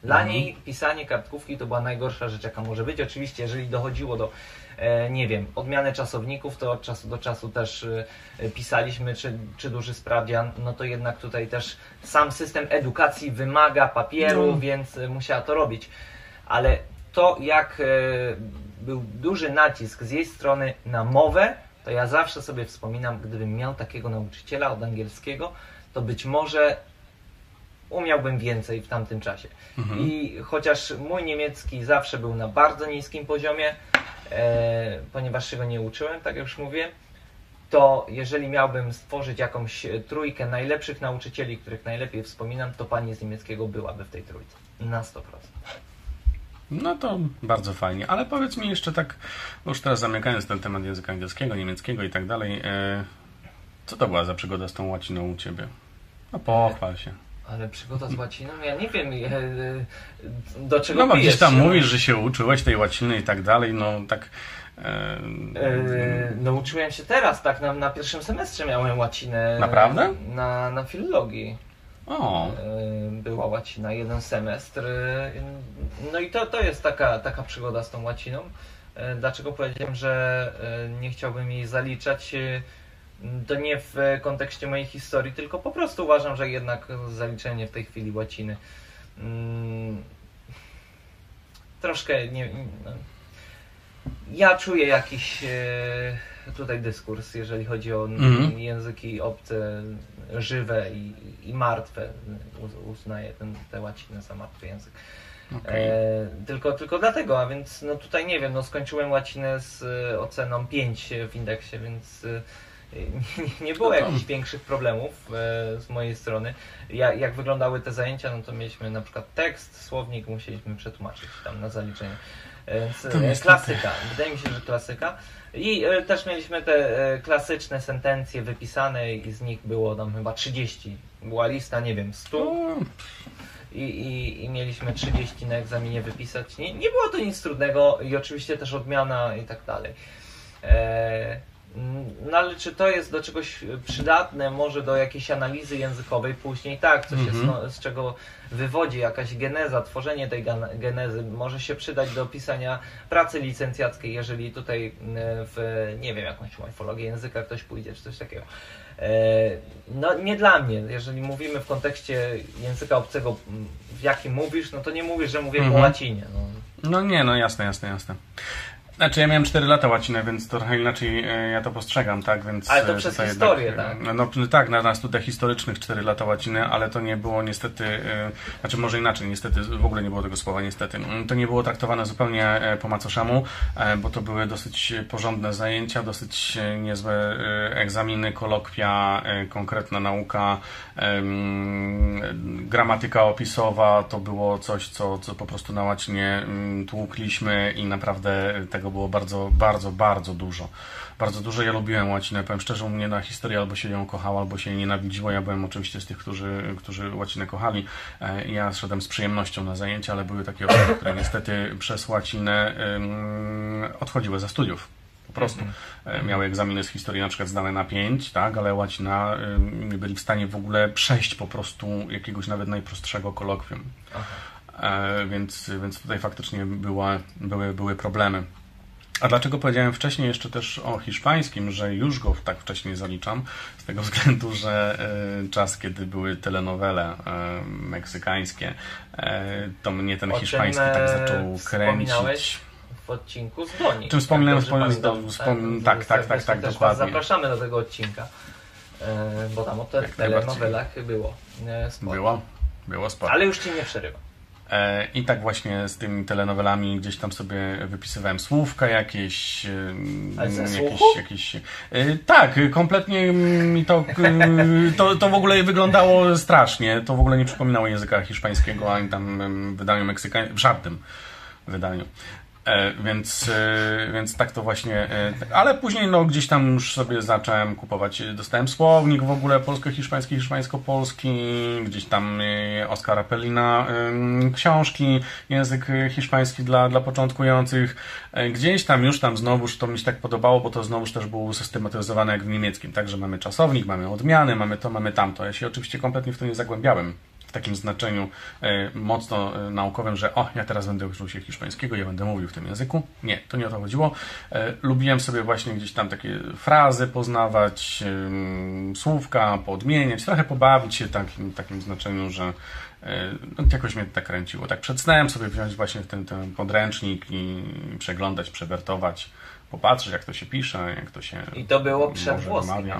Dla Mhm. niej pisanie kartkówki to była najgorsza rzecz, jaka może być. Oczywiście, jeżeli dochodziło do, e, nie wiem, odmiany czasowników, to od czasu do czasu też e, pisaliśmy, czy, czy duży sprawdzian, no to jednak tutaj też sam system edukacji wymaga papieru, No. więc e, musiała to robić. Ale to, jak był duży nacisk z jej strony na mowę, to ja zawsze sobie wspominam, gdybym miał takiego nauczyciela od angielskiego, to być może umiałbym więcej w tamtym czasie. Mhm. I chociaż mój niemiecki zawsze był na bardzo niskim poziomie, e, ponieważ się go nie uczyłem, tak jak już mówię, to jeżeli miałbym stworzyć jakąś trójkę najlepszych nauczycieli, których najlepiej wspominam, to pani z niemieckiego byłaby w tej trójce. Na 100%. No to bardzo fajnie. Ale powiedz mi jeszcze tak, już teraz zamykając ten temat języka angielskiego, niemieckiego i tak dalej, e, co to była za przygoda z tą łaciną u Ciebie? No pochwal się. Ale przygoda z łaciną, ja nie wiem e, do czego No bo gdzieś tam się. mówisz, że się uczyłeś tej łaciny i tak dalej, no tak... E, E, nauczyłem się teraz, tak, na, na pierwszym semestrze miałem łacinę. Naprawdę? Na, na filologii. o, była łacina jeden semestr. No i to, to jest taka, taka przygoda z tą łaciną. Dlaczego powiedziałem, że nie chciałbym jej zaliczać? E, To nie w kontekście mojej historii, tylko po prostu uważam, że jednak zaliczenie w tej chwili łaciny mm, troszkę nie. No, ja czuję jakiś e, tutaj dyskurs, jeżeli chodzi o Mhm. języki obce, żywe i, i martwe. U- Uznaję ten, tę łacinę za martwy język. okej. E, tylko, tylko dlatego, a więc no tutaj nie wiem, no skończyłem łacinę z e, oceną 5 w indeksie, więc e, nie, było No jakichś większych problemów e, z mojej strony. Ja, jak wyglądały te zajęcia, no to mieliśmy na przykład tekst, słownik, musieliśmy przetłumaczyć tam na zaliczenie. E, Więc e, klasyka, wydaje mi się, że klasyka. I też mieliśmy te klasyczne sentencje wypisane i z nich było tam chyba 30. Była lista, nie wiem, 100 O, i, i, i mieliśmy 30 na egzaminie wypisać. Nie, nie było to nic trudnego i oczywiście też odmiana i tak dalej. E, No ale czy to jest do czegoś przydatne, może do jakiejś analizy językowej później? Tak, coś Mhm. no, z czego wywodzi jakaś geneza, tworzenie tej genezy może się przydać do pisania pracy licencjackiej, jeżeli tutaj e, w, nie wiem, jakąś morfologię języka ktoś pójdzie, czy coś takiego. E, No nie dla mnie, jeżeli mówimy w kontekście języka obcego, w jakim mówisz, no to nie mówisz, że mówię po Mhm. łacinie. No. No nie, no jasne, jasne, jasne. Znaczy ja miałem 4 lata łacinę, więc trochę inaczej e, ja to postrzegam, tak? Więc, Ale to e, przez historię, jednak, tak? e, No, no tak, na, na studiach historycznych 4 lata łaciny, ale to nie było niestety, znaczy może inaczej, niestety, w ogóle nie było tego słowa niestety. Mm, To nie było traktowane zupełnie po macoszemu, bo to były dosyć porządne zajęcia, dosyć niezłe egzaminy, kolokwia, konkretna nauka, gramatyka opisowa, to było coś, co, co po prostu na łacinie mm, tłukliśmy i naprawdę tego było bardzo, bardzo, bardzo dużo. Bardzo dużo. Ja lubiłem łacinę, powiem szczerze, u mnie na historii albo się ją kochało, albo się jej nienawidziło. Ja byłem oczywiście z tych, którzy, którzy łacinę kochali. E, Ja szedłem z przyjemnością na zajęcia, ale były takie osoby, które niestety przez łacinę odchodziły ze studiów. Po prostu. E, Miały egzaminy z historii na przykład zdane na 5, tak, ale łacina nie byli w stanie w ogóle przejść po prostu jakiegoś nawet najprostszego kolokwium. E, więc, więc tutaj faktycznie była, były, były problemy. A dlaczego powiedziałem wcześniej jeszcze też o hiszpańskim, że już go tak wcześniej zaliczam? Z tego względu, że e, czas, kiedy były telenowele e, meksykańskie, e, to mnie ten O hiszpański tak e, zaczął kręcić. w odcinku z Doni. Czym wspominałem, Jak dobrze wspom- wspom- tak, tak, tak, tak, też dokładnie. Was zapraszamy do tego odcinka, e, bo tam o te telenowelach było e, sporo. Było, było sporo. Ale już Ci nie przerywam. E, I tak właśnie z tymi telenowelami gdzieś tam sobie wypisywałem słówka jakieś. Ale jakieś, jakieś e, Tak, kompletnie mi to, to. To w ogóle wyglądało strasznie. To w ogóle nie przypominało języka hiszpańskiego, ani tam wydaniu meksykańskim, w żadnym wydaniu. E, Więc, e, więc tak to właśnie. e, Ale później no, gdzieś tam już sobie zacząłem kupować. Dostałem słownik w ogóle polsko-hiszpański, hiszpańsko-polski, gdzieś tam Oskara Pellina e, książki, język hiszpański dla, dla początkujących. Gdzieś tam już tam znowuż to mi się tak podobało, bo to znowuż też było systematyzowane jak w niemieckim. Także mamy czasownik, mamy odmiany, mamy to, mamy tamto. Ja się oczywiście kompletnie w to nie zagłębiałem w takim znaczeniu e, mocno e, naukowym, że o, ja teraz będę uczył się hiszpańskiego, ja będę mówił w tym języku. Nie, to nie o to chodziło. E, lubiłem sobie właśnie gdzieś tam takie frazy poznawać, słówka poodmieniać, trochę pobawić się takim, takim znaczeniu, że no, jakoś mnie tak kręciło. Tak przed snem sobie wziąć właśnie ten, ten podręcznik i przeglądać, przewertować, popatrzeć jak to się pisze, jak to się I to było przed włoskim.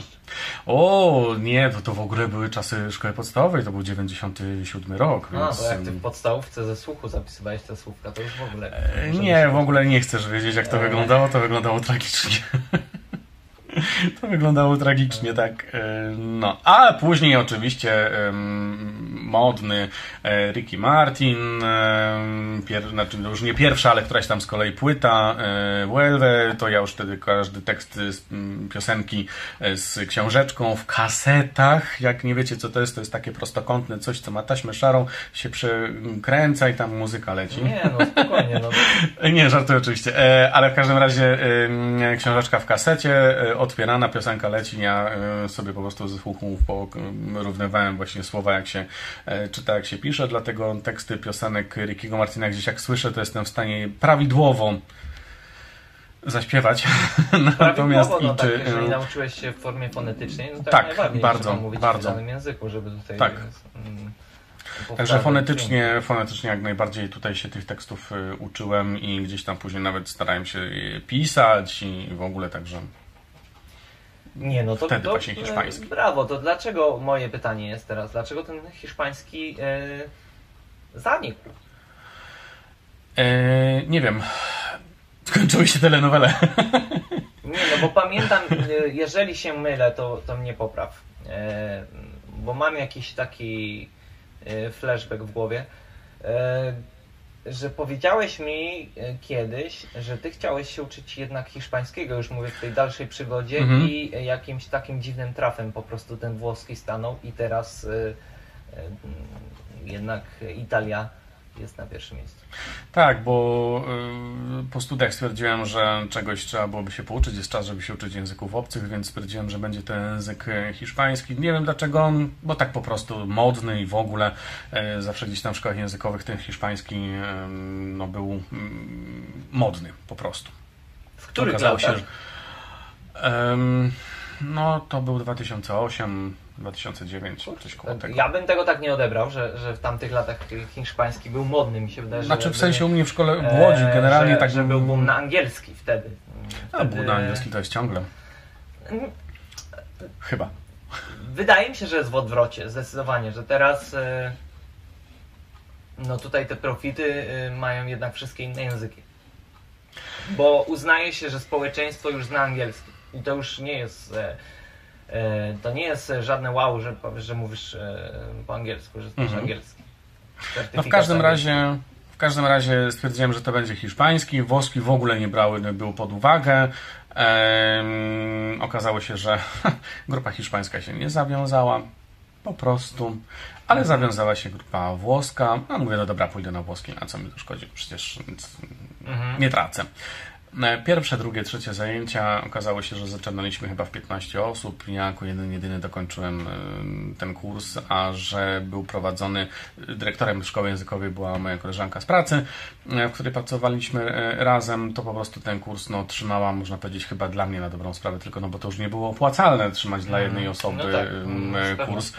O, nie, to, to w ogóle były czasy szkoły podstawowej, to był 97 rok, No, więc... bo jak Ty w podstawówce ze słuchu zapisywałeś te słówka, to już w ogóle... e, Nie, w ogóle nie chcesz wiedzieć, jak to E. wyglądało, to wyglądało tragicznie. To wyglądało tragicznie, tak. e, No, a później oczywiście modny e, Ricky Martin, pier, znaczy no już nie pierwsza, ale któraś tam z kolei płyta, e, Vuelve, to ja już wtedy każdy tekst z piosenki z książeczką w kasetach. Jak nie wiecie, co to jest, to jest takie prostokątne coś, co ma taśmę szarą, się przekręca i tam muzyka leci. Nie, no spokojnie, no. Nie, żartuję oczywiście, ale w każdym razie książeczka w kasecie, otwierana, piosenka leci, ja e, sobie po prostu ze słuchu porównywałem właśnie słowa, jak się e, czyta, jak się pisze, dlatego teksty piosenek Rickiego Martina gdzieś jak słyszę, to jestem w stanie prawidłowo zaśpiewać. Natomiast no, i tak, czy... jeżeli e, nauczyłeś się w formie fonetycznej, no to Tak, najbardziej bardzo, mówić bardzo. w danym języku, żeby tutaj... Tak. mm, Także fonetycznie, fonetycznie jak najbardziej tutaj się tych tekstów y, uczyłem i gdzieś tam później nawet starałem się je pisać i w ogóle także Nie, no to, Wtedy to właśnie hiszpański. Brawo, to dlaczego moje pytanie jest teraz, dlaczego ten hiszpański e, zanikł? e, nie wiem. Skończyły się telenowele. Nie, no bo pamiętam, e, jeżeli się mylę, to, to mnie popraw. E, bo mam jakiś taki flashback w głowie, że powiedziałeś mi e, kiedyś, że ty chciałeś się uczyć jednak hiszpańskiego, już mówię w tej dalszej przygodzie Mhm. i jakimś takim dziwnym trafem po prostu ten włoski stanął i teraz e, e, jednak Italia jest na pierwszym miejscu. Tak, bo y, po studiach stwierdziłem, że czegoś trzeba byłoby się pouczyć, jest czas, żeby się uczyć języków obcych, więc stwierdziłem, że będzie to język hiszpański. Nie wiem dlaczego, bo tak po prostu modny i w ogóle y, zawsze gdzieś tam w szkołach językowych ten hiszpański y, no, był modny po prostu. W których Okazało latach? Się, że, no to był 2008 2009, coś koło tego. Ja bym tego tak nie odebrał, że, że w tamtych latach hiszpański był modny, mi się wydaje, że... Znaczy w sensie u mnie w szkole w Łodzi e, generalnie że, tak... Że był boom na angielski wtedy. wtedy... A boom na angielski to jest ciągle. Chyba. Wydaje mi się, że jest w odwrocie, zdecydowanie, że teraz e, no tutaj te profity e, mają jednak wszystkie inne języki. Bo uznaje się, że społeczeństwo już zna angielski. I to już nie jest to nie jest żadne wow, że powiesz, że mówisz e, po angielsku, że znasz mhm. angielski. No w każdym razie w każdym razie stwierdziłem, że to będzie hiszpański. Włoski w ogóle nie brały był pod uwagę. Ehm, okazało się, że grupa hiszpańska się nie zawiązała. Po prostu. Ale mhm. zawiązała się grupa włoska. No mówię, no dobra, pójdę na włoski, a co mi to szkodzi? Przecież nic mhm. nie tracę. E, pierwsze, drugie, trzecie zajęcia okazało się, że zaczynaliśmy chyba w 15 osób. Ja jako jeden, jedyny dokończyłem e, ten kurs, a że był prowadzony dyrektorem szkoły językowej była moja koleżanka z pracy, e, w której pracowaliśmy razem, to po prostu ten kurs no, trzymała, można powiedzieć, chyba dla mnie na dobrą sprawę, tylko no bo to już nie było opłacalne trzymać dla jednej mhm. osoby no tak, no, kurs.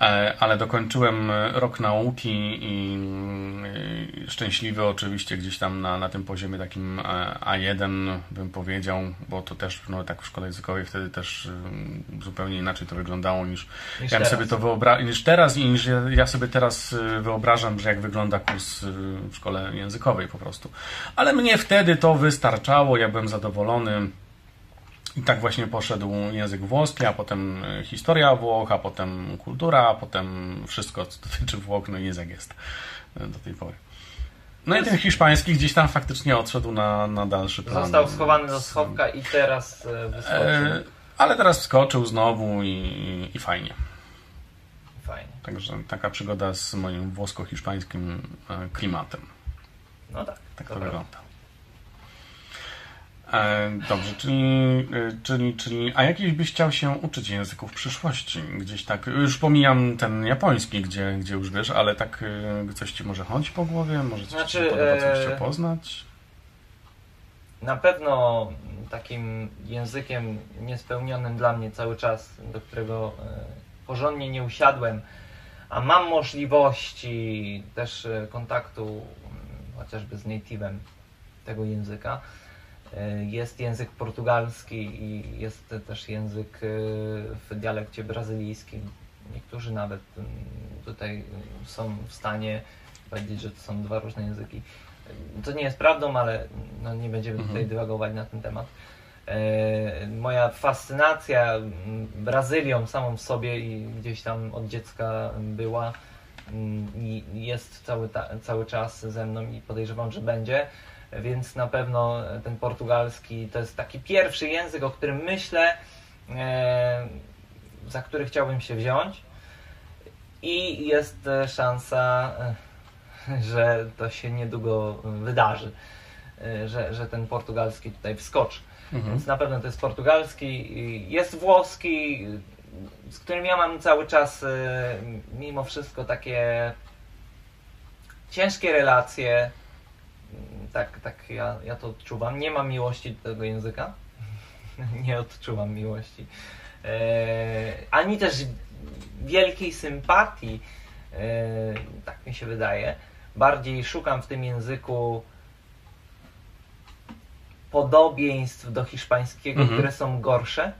E, ale dokończyłem rok nauki i szczęśliwy oczywiście gdzieś tam na, na tym poziomie takim e, A1 bym powiedział, bo to też no, tak w szkole językowej wtedy też mm, zupełnie inaczej to wyglądało niż, niż ja sobie to wyobra- niż teraz i niż ja, ja sobie teraz e, wyobrażam, że jak wygląda kurs w szkole językowej po prostu. Ale mnie wtedy to wystarczało, ja byłem zadowolony. I tak właśnie poszedł język włoski, a potem e, historia Włoch, a potem kultura, a potem wszystko, co dotyczy Włoch, no i język jest e, do tej pory. No i ten hiszpański gdzieś tam faktycznie odszedł na, na dalszy plan. Został schowany do schowka i teraz e, wyskoczył. Ale teraz wskoczył znowu i, i fajnie. Fajnie. Także taka przygoda z moim włosko-hiszpańskim klimatem. No tak. Tak to, to wygląda. E, dobrze, czyli, e, czyli, czyli, a jakiś byś chciał się uczyć języków w przyszłości? Gdzieś tak, już pomijam ten japoński, gdzie, gdzie już wiesz, ale tak e, coś ci może chodzi po głowie? Może coś znaczy, ci podoba, coś chciał poznać? Na pewno takim językiem niespełnionym dla mnie cały czas, do którego porządnie nie usiadłem, a mam możliwości też kontaktu chociażby z native'em tego języka, jest język portugalski i jest też język e, w dialekcie brazylijskim. Niektórzy nawet mm, tutaj są w stanie powiedzieć, że to są dwa różne języki. To nie jest prawdą, ale no nie będziemy tutaj mhm. dywagować na ten temat. E, moja fascynacja mm, Brazylią samą w sobie i gdzieś tam od dziecka była mm, i jest cały, cały czas ze mną i podejrzewam, że będzie więc na pewno ten portugalski to jest taki pierwszy język, o którym myślę, e, za który chciałbym się wziąć. I jest szansa, e, że to się niedługo wydarzy, e, że, że ten portugalski tutaj wskoczy. Mhm. Więc na pewno to jest portugalski, jest włoski, z którym ja mam cały czas mimo wszystko takie ciężkie relacje tak, tak ja, ja to odczuwam. Nie mam miłości do tego języka. nie odczuwam miłości. E, ani też wielkiej sympatii, e, tak mi się wydaje. Bardziej szukam w tym języku podobieństw do hiszpańskiego, mhm. które są gorsze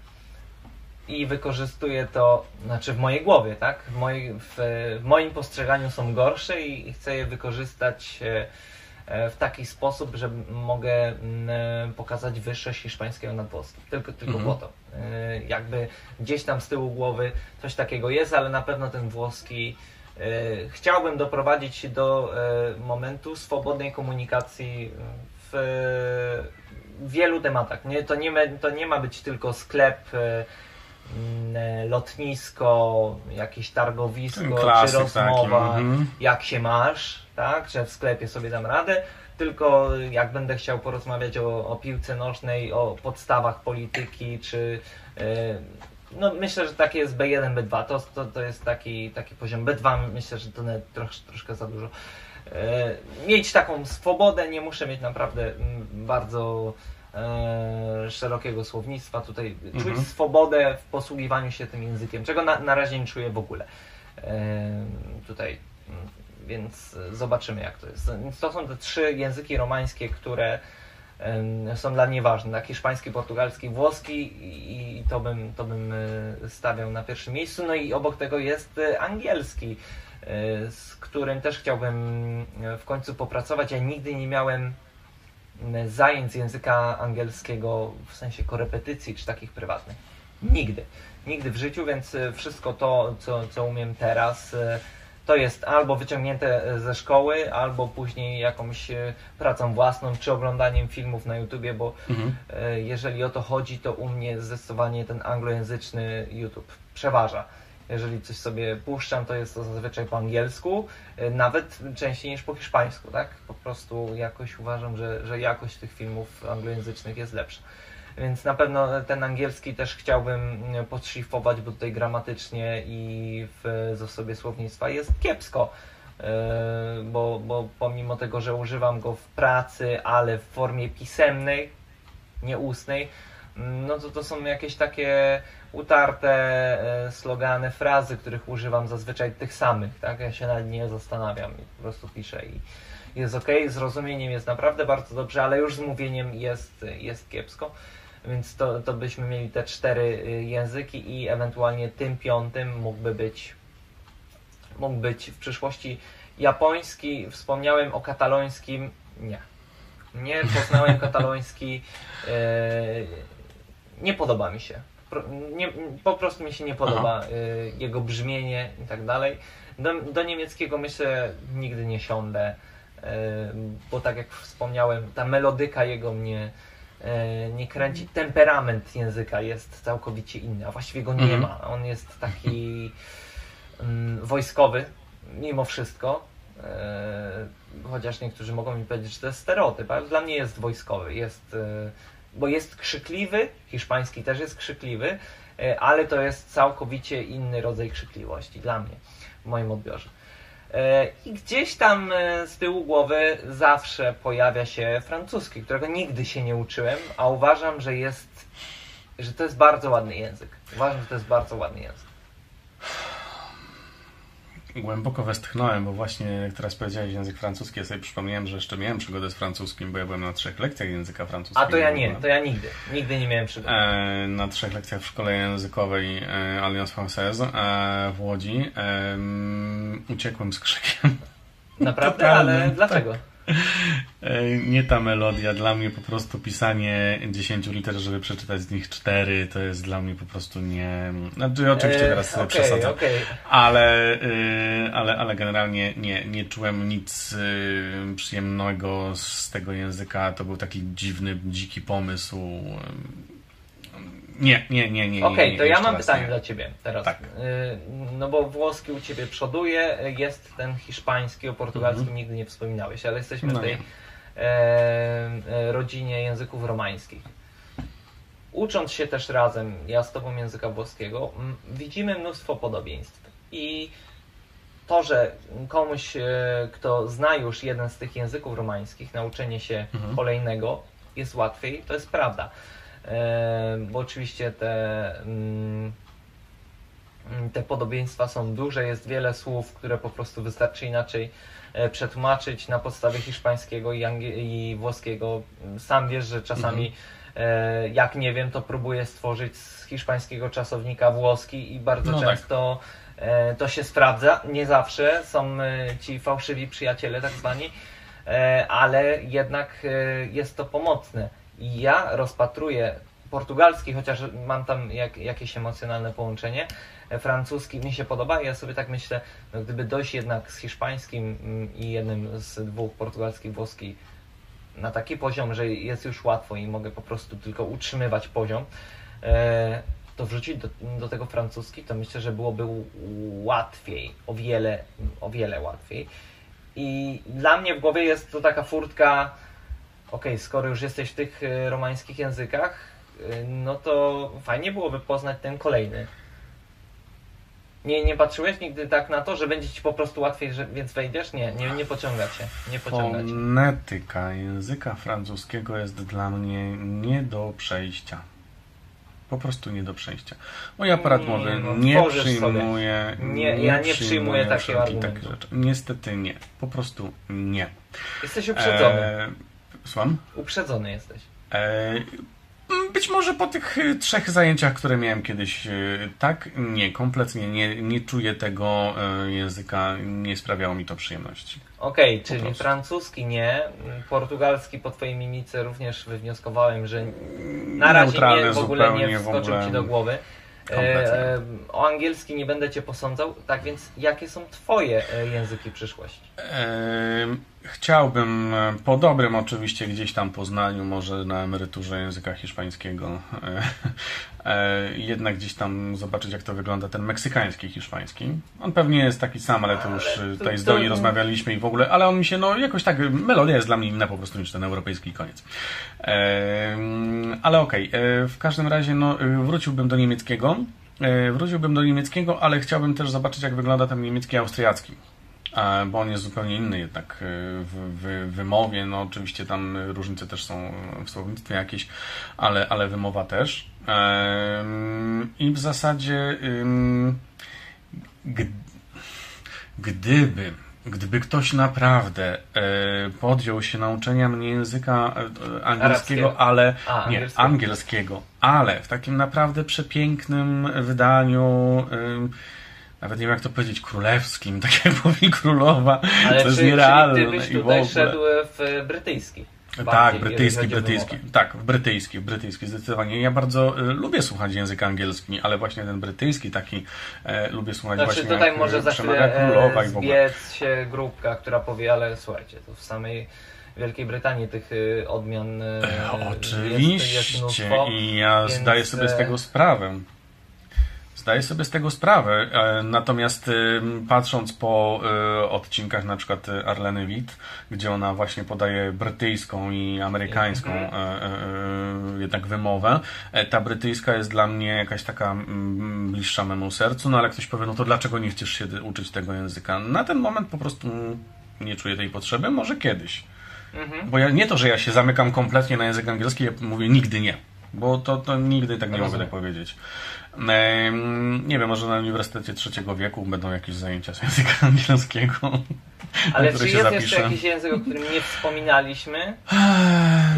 i wykorzystuję to, znaczy w mojej głowie, tak? W, moj, w, w moim postrzeganiu są gorsze i chcę je wykorzystać E, w taki sposób, że mogę mm, e, pokazać wyższość hiszpańskiego nad włoskim. Tylko, tylko mhm. po to. E, jakby gdzieś tam z tyłu głowy coś takiego jest, ale na pewno ten włoski chciałbym doprowadzić do momentu swobodnej komunikacji w wielu tematach. Nie, to, nie, to nie ma być tylko sklep mm, lotnisko, jakieś targowisko, Klasyk czy rozmowa, taki, mhm. jak się masz, tak, że w sklepie sobie dam radę, tylko jak będę chciał porozmawiać o, o piłce nożnej, o podstawach polityki, czy yy, no myślę, że takie jest B1, B2, to, to, to jest taki, taki poziom B2, myślę, że to trosz, troszkę za dużo. E, mieć taką swobodę, nie muszę mieć naprawdę mm, bardzo e, szerokiego słownictwa tutaj, czuć Mhm. swobodę w posługiwaniu się tym językiem, czego na, na razie nie czuję w ogóle. E, tutaj, więc zobaczymy jak to jest. To są te trzy języki romańskie, które są dla mnie ważne. Tak, hiszpański, portugalski, włoski i to bym, to bym e, stawiał na pierwszym miejscu. No i obok tego jest e, angielski, e, z którym też chciałbym e, w końcu popracować. Ja nigdy nie miałem zajęć z języka angielskiego w sensie korepetycji czy takich prywatnych. Nigdy. Nigdy w życiu, więc e, wszystko to, co, co umiem teraz, e, to jest albo wyciągnięte e, ze szkoły, albo później jakąś e, pracą własną, czy oglądaniem filmów na YouTubie, bo Mhm. e, jeżeli o to chodzi, to u mnie zdecydowanie ten anglojęzyczny YouTube przeważa. Jeżeli coś sobie puszczam, to jest to zazwyczaj po angielsku, nawet częściej niż po hiszpańsku, tak? Po prostu jakoś uważam, że, że jakość tych filmów anglojęzycznych jest lepsza. Więc na pewno ten angielski też chciałbym podszlifować, bo tutaj gramatycznie i w zasobie słownictwa jest kiepsko. Yy, Bo, bo pomimo tego, że używam go w pracy, ale w formie pisemnej, nie ustnej, mm, no to to są jakieś takie utarte e, slogany, frazy, których używam zazwyczaj tych samych, tak? Ja się nad nie zastanawiam i po prostu piszę i jest ok, z rozumieniem jest naprawdę bardzo dobrze, ale już z mówieniem jest, jest kiepsko. Więc to, to byśmy mieli te cztery y, języki i ewentualnie tym piątym mógłby być mógł być w przyszłości japoński. Wspomniałem o katalońskim. Nie. Nie poznałem kataloński. e, nie podoba mi się. Nie, po prostu mi się nie podoba e, jego brzmienie i tak dalej. Do, do niemieckiego myślę nigdy nie siądę, bo tak jak wspomniałem, ta melodyka jego mnie nie kręci. Temperament języka jest całkowicie inny, a właściwie go nie Mhm. ma. On jest taki mm, wojskowy, mimo wszystko. E, chociaż niektórzy mogą mi powiedzieć, że to jest stereotyp, ale dla mnie jest wojskowy. Jest, e, bo jest krzykliwy, hiszpański też jest krzykliwy, e, ale to jest całkowicie inny rodzaj krzykliwości dla mnie, w moim odbiorze. E, I gdzieś tam e, z tyłu głowy zawsze pojawia się francuski, którego nigdy się nie uczyłem, a uważam, że jest, że to jest bardzo ładny język. Uważam, że to jest bardzo ładny język. Głęboko westchnąłem, bo właśnie jak teraz powiedziałeś język francuski, ja sobie przypomniałem, że jeszcze miałem przygodę z francuskim, bo ja byłem na trzech lekcjach języka francuskiego. A to ja nie, to ja nigdy, nigdy nie miałem przygody. E, na trzech lekcjach w szkole językowej e, Alliance Française e, w Łodzi. E, uciekłem z krzykiem. Naprawdę, totalny, ale tak. dlaczego? E, nie ta melodia, dla mnie po prostu pisanie 10 liter, żeby przeczytać z nich 4, to jest dla mnie po prostu nie... Znaczy, oczywiście E, teraz sobie okej, przesadzam. okej. Ale, y, ale, ale generalnie nie, nie czułem nic y, przyjemnego z tego języka. To był taki dziwny, dziki pomysł. Nie, nie, nie, nie. Okej, nie, to ja mam pytanie nie. dla Ciebie teraz. Tak. Y, No bo włoski u Ciebie przoduje, jest ten hiszpański, o portugalskim Mhm. nigdy nie wspominałeś, ale jesteśmy No w tej e, e, rodzinie języków romańskich. Ucząc się też razem, ja z Tobą języka włoskiego, widzimy mnóstwo podobieństw. I to, że komuś, e, kto zna już jeden z tych języków romańskich, nauczenie się Mhm. kolejnego jest łatwiej, to jest prawda. Bo oczywiście te, mm, te podobieństwa są duże, jest wiele słów, które po prostu wystarczy inaczej e, przetłumaczyć na podstawie hiszpańskiego i, i włoskiego. Sam wiesz, że czasami e, jak nie wiem, to próbuję stworzyć z hiszpańskiego czasownika włoski i bardzo No tak. często e, to się sprawdza. Nie zawsze są ci fałszywi przyjaciele, tak zwani, ale jednak jest to pomocne. I ja rozpatruję portugalski, chociaż mam tam jak, jakieś emocjonalne połączenie. Francuski mi się podoba. Ja sobie tak myślę, no gdyby dojść jednak z hiszpańskim mm, i jednym z dwóch portugalski, włoski na taki poziom, że jest już łatwo i mogę po prostu tylko utrzymywać poziom, e, to wrzucić do, do tego francuski, to myślę, że byłoby łatwiej, o wiele, o wiele łatwiej. I dla mnie w głowie jest to taka furtka, ok, skoro już jesteś w tych y, romańskich językach, y, no to fajnie byłoby poznać ten kolejny. Nie, nie patrzyłeś nigdy tak na to, że będzie ci po prostu łatwiej, że, więc wejdziesz? Nie, nie, nie pociąga cię. Nie pociąga cię. Fonetyka języka francuskiego jest dla mnie nie do przejścia. Po prostu nie do przejścia. Mój aparat Nie, mowy no, nie przyjmuje. Nie, ja nie przyjmuję takiego argumentu. takich rzeczy. Niestety nie. Po prostu nie. Jesteś uprzedzony. E, słucham? Uprzedzony jesteś. E, być może po tych y, trzech zajęciach, które miałem kiedyś, y, tak? Nie, kompletnie nie, nie czuję tego języka, nie sprawiało mi to przyjemności. Okej, czyli prostu. francuski nie, portugalski po twojej mimice również wywnioskowałem, że na razie nie, w ogóle nie wskoczył ogóle ci do głowy. E, e, o angielski nie będę cię posądzał, tak więc jakie są twoje e, języki przyszłości? E, Chciałbym e, po dobrym oczywiście gdzieś tam poznaniu, może na emeryturze języka hiszpańskiego, e, e, jednak gdzieś tam zobaczyć jak to wygląda ten meksykański hiszpański. On pewnie jest taki sam, ale to już tutaj z Doni rozmawialiśmy i w ogóle, ale on mi się no jakoś tak, melodia jest dla mnie inna po prostu niż ten europejski koniec. E, Ale okej, e, w każdym razie no, wróciłbym do niemieckiego. Wróciłbym do niemieckiego, ale chciałbym też zobaczyć jak wygląda ten niemiecki austriacki. E, bo on jest zupełnie inny jednak e, w, w wymowie. No oczywiście tam różnice też są w słownictwie jakieś, ale, ale wymowa też. Em, I w zasadzie gdyby Gdyby ktoś naprawdę e, podjął się nauczenia mnie języka e, angielskiego, ale A, nie, angielskiego. angielskiego, ale w takim naprawdę przepięknym wydaniu, nawet nie wiem jak to powiedzieć, królewskim, tak jak mówi królowa, Ale to jest nierealne czyli ty byś i w tutaj ogóle. szedł w brytyjski? Tak, brytyjski, brytyjski. Tak, w brytyjski, brytyjski zdecydowanie. Ja bardzo y, lubię słuchać języka angielski, ale właśnie ten brytyjski taki e, lubię słuchać Znaczy właśnie tutaj jak może e, za chwilę królowa e, i w ogóle. się grupka, która powie, ale słuchajcie, to w samej Wielkiej Brytanii tych e, odmian e, E, jest, jest Oczywiście mnóstwo. i ja więc, zdaję sobie z e, tego sprawę. Zdaję sobie z tego sprawę, e, natomiast y, patrząc po y, odcinkach na przykład Arleny Witt, gdzie ona właśnie podaje brytyjską i amerykańską Mhm. e, e, e, jednak wymowę, e, ta brytyjska jest dla mnie jakaś taka bliższa memu sercu, no ale ktoś powie, no to dlaczego nie chcesz się uczyć tego języka? Na ten moment po prostu nie czuję tej potrzeby, może kiedyś. Mhm. Bo ja, nie to, że ja się zamykam kompletnie na język angielski, ja mówię nigdy nie. Bo to, to nigdy tak nie mogę tak powiedzieć. Nie wiem, może na Uniwersytecie Trzeciego Wieku będą jakieś zajęcia z języka angielskiego. Ale czy jest się jeszcze zapiszę. jakiś język, o którym nie wspominaliśmy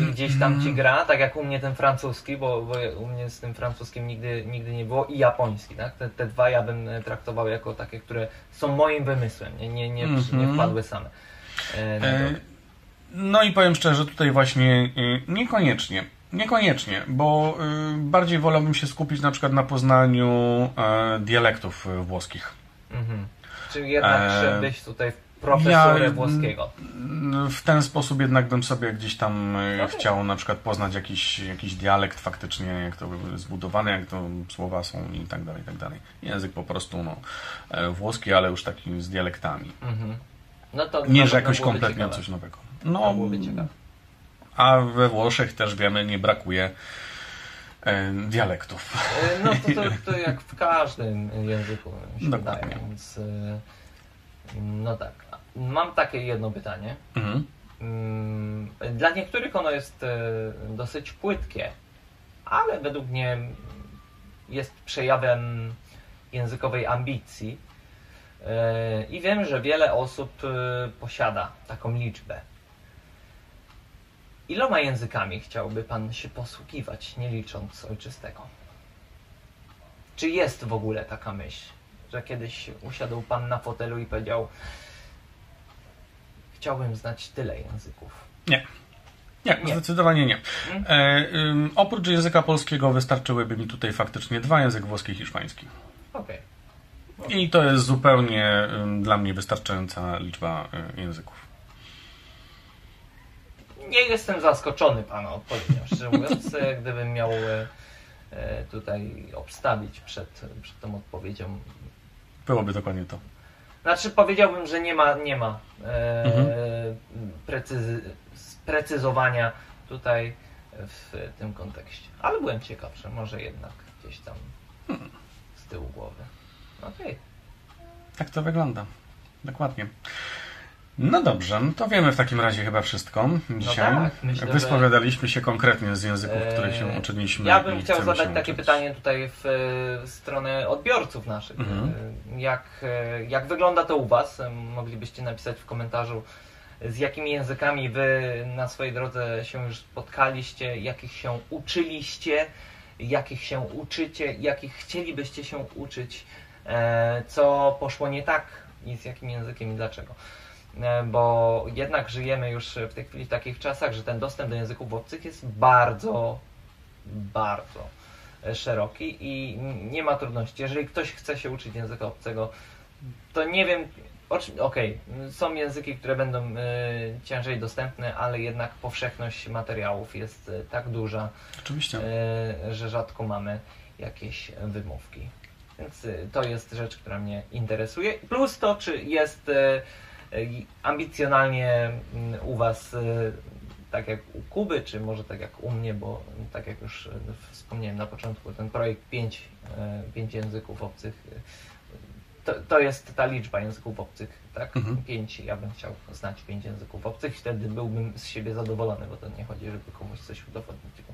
i gdzieś tam ci gra, tak jak u mnie ten francuski, bo, bo u mnie z tym francuskim nigdy, nigdy nie było i japoński, tak? Te, te dwa ja bym e, traktował jako takie, które są moim wymysłem, nie, nie, nie, nie Mhm. wpadły same. E, E. No i powiem szczerze, tutaj właśnie y, niekoniecznie. Niekoniecznie, bo y, bardziej wolałbym się skupić na przykład na poznaniu e, dialektów y, włoskich. Mhm. Czyli jednak e, szedłeś tutaj w profesorę ja- włoskiego. W ten sposób jednak bym sobie gdzieś tam e, Okej. chciał na przykład poznać jakiś, jakiś dialekt faktycznie, jak to zbudowane, jak to słowa są i tak dalej, i tak dalej. Język po prostu no, e, włoski, ale już taki z dialektami. Mhm. No to Nie, że jakoś kompletnie ciekawe. coś nowego. To No, byłoby ciekawe. A we Włoszech też wiemy, nie brakuje e, dialektów. E, No to, to, to jak w każdym języku się Dokładnie. wydaje, więc e, no tak. Mam takie jedno pytanie. Mhm. Mm, Dla niektórych ono jest e, dosyć płytkie, ale według mnie jest przejawem językowej ambicji. E, I wiem, że wiele osób e, posiada taką liczbę. Iloma językami chciałby Pan się posługiwać, nie licząc ojczystego? Czy jest w ogóle taka myśl, że kiedyś usiadł Pan na fotelu i powiedział chciałbym znać tyle języków? Nie. Nie, Nie. zdecydowanie nie. Hmm? E, ym, oprócz języka polskiego wystarczyłyby mi tutaj faktycznie dwa język włoski i hiszpański. Okej. I to jest zupełnie ym, dla mnie wystarczająca liczba y, języków. Nie jestem zaskoczony Pana odpowiedzią, szczerze mówiąc, e, gdybym miał e, e, tutaj obstawić przed, przed tą odpowiedzią. Byłoby dokładnie to. Znaczy powiedziałbym, że nie ma, nie ma e, Mhm. precyzy, sprecyzowania tutaj w tym kontekście. Ale byłem ciekaw, że może jednak gdzieś tam z tyłu głowy. Okej. Tak to wygląda. Dokładnie. No dobrze, no to wiemy w takim razie chyba wszystko dzisiaj. tak, myślę, Wyspowiadaliśmy się konkretnie z języków, których się Eee, uczyliśmy. Ja bym chciał zadać takie uczyć. pytanie tutaj w, w stronę odbiorców naszych. Mhm. E, Jak, e, jak wygląda to u Was? E, Moglibyście napisać w komentarzu, z jakimi językami Wy na swojej drodze się już spotkaliście, jakich się uczyliście, jakich się uczycie, jakich chcielibyście się uczyć, e, co poszło nie tak i z jakim językiem i dlaczego. E, Bo jednak żyjemy już w tej chwili w takich czasach, że ten dostęp do języków obcych jest bardzo, bardzo e, szeroki i nie ma trudności. Jeżeli ktoś chce się uczyć języka obcego, to nie wiem, okej, są języki, które będą e, ciężej dostępne, ale jednak powszechność materiałów jest tak duża, Oczywiście. że rzadko mamy jakieś wymówki. Więc to jest rzecz, która mnie interesuje. Plus to, czy jest ambicjonalnie mm, u Was e, tak jak u Kuby, czy może tak jak u mnie, bo tak jak już e, wspomniałem na początku, ten projekt 5 pięć języków obcych to, to jest ta liczba języków obcych, tak? Mhm. Pięć, ja bym chciał znać pięć języków obcych, wtedy byłbym z siebie zadowolony, bo to nie chodzi, żeby komuś coś udowodnić, tylko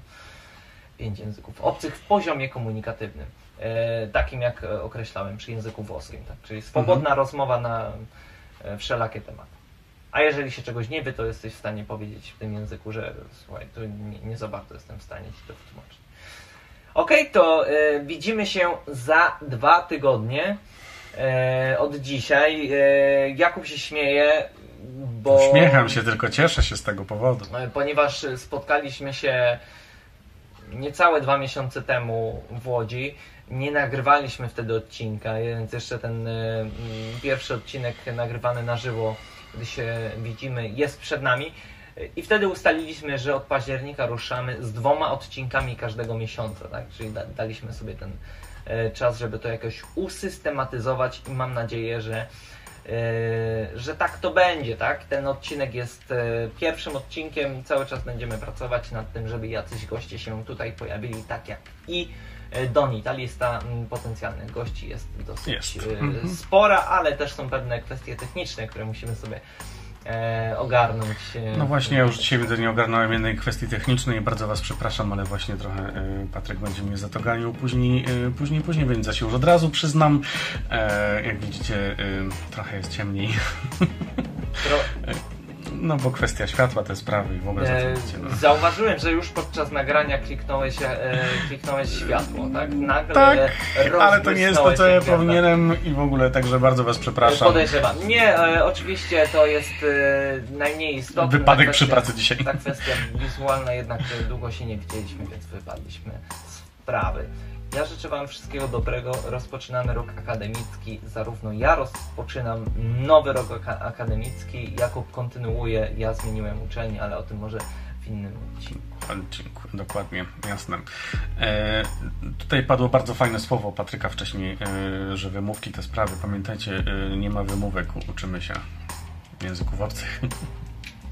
pięć języków obcych w poziomie komunikatywnym, e, takim jak określałem przy języku włoskim, tak? Czyli swobodna rozmowa na wszelakie tematy. A jeżeli się czegoś nie wie, to jesteś w stanie powiedzieć w tym języku, że słuchaj, tu nie, nie za bardzo jestem w stanie ci to wytłumaczyć. Okej, to e, widzimy się za dwa tygodnie e, od dzisiaj. E, Jakub się śmieje, bo... Uśmiecham się, tylko cieszę się z tego powodu. E, Ponieważ spotkaliśmy się niecałe dwa miesiące temu w Łodzi. Nie nagrywaliśmy wtedy odcinka, więc jeszcze ten e, mm, pierwszy odcinek nagrywany na żywo, gdy się widzimy, jest przed nami. E, I wtedy ustaliliśmy, że od października ruszamy z dwoma odcinkami każdego miesiąca, tak? Czyli da, daliśmy sobie ten e, czas, żeby to jakoś usystematyzować i mam nadzieję, że Yy, że tak to będzie, tak? Ten odcinek jest e, pierwszym odcinkiem, cały czas będziemy pracować nad tym, żeby jacyś goście się tutaj pojawili, tak jak i e, Doni. Ta lista mm, potencjalnych gości jest dosyć Jest. e, Mhm. spora, ale też są pewne kwestie techniczne, które musimy sobie e, ogarnąć. e, No właśnie, ja już dzisiaj widzę, nie ogarnąłem jednej kwestii technicznej. Bardzo Was przepraszam, ale właśnie trochę e, Patryk będzie mnie za to ganił później, e, później, później, więc ja się już od razu przyznam. E, Jak widzicie, e, trochę jest ciemniej. Tro- No bo kwestia światła, te sprawy i w ogóle E, wiecie, no. Zauważyłem, że już podczas nagrania kliknąłeś, e, kliknąłeś światło, tak? Nagle Tak, ale to nie jest to, co ja powinienem i w ogóle także bardzo Was przepraszam. Podejrzewam. Nie, e, oczywiście to jest e, najmniej istotne. Wypadek Ta przy kwestia- pracy dzisiaj. Ta kwestia wizualna, jednak długo się nie widzieliśmy, więc wypadliśmy z sprawy. Ja życzę Wam wszystkiego dobrego. Rozpoczynamy rok akademicki. Zarówno ja rozpoczynam nowy rok aka- akademicki, Jakub kontynuuje. Ja zmieniłem uczelnię, ale o tym może w innym odcinku. Dziękuję, dokładnie, jasne. E, tutaj padło bardzo fajne słowo Patryka wcześniej, e, że wymówki te sprawy. Pamiętajcie, e, nie ma wymówek, uczymy się języków obcych.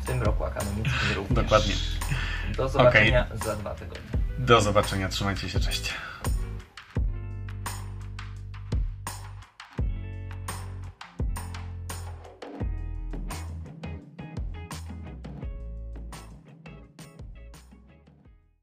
W tym roku akademickim również. Dokładnie. Do zobaczenia za dwa tygodnie. Do zobaczenia, trzymajcie się, cześć.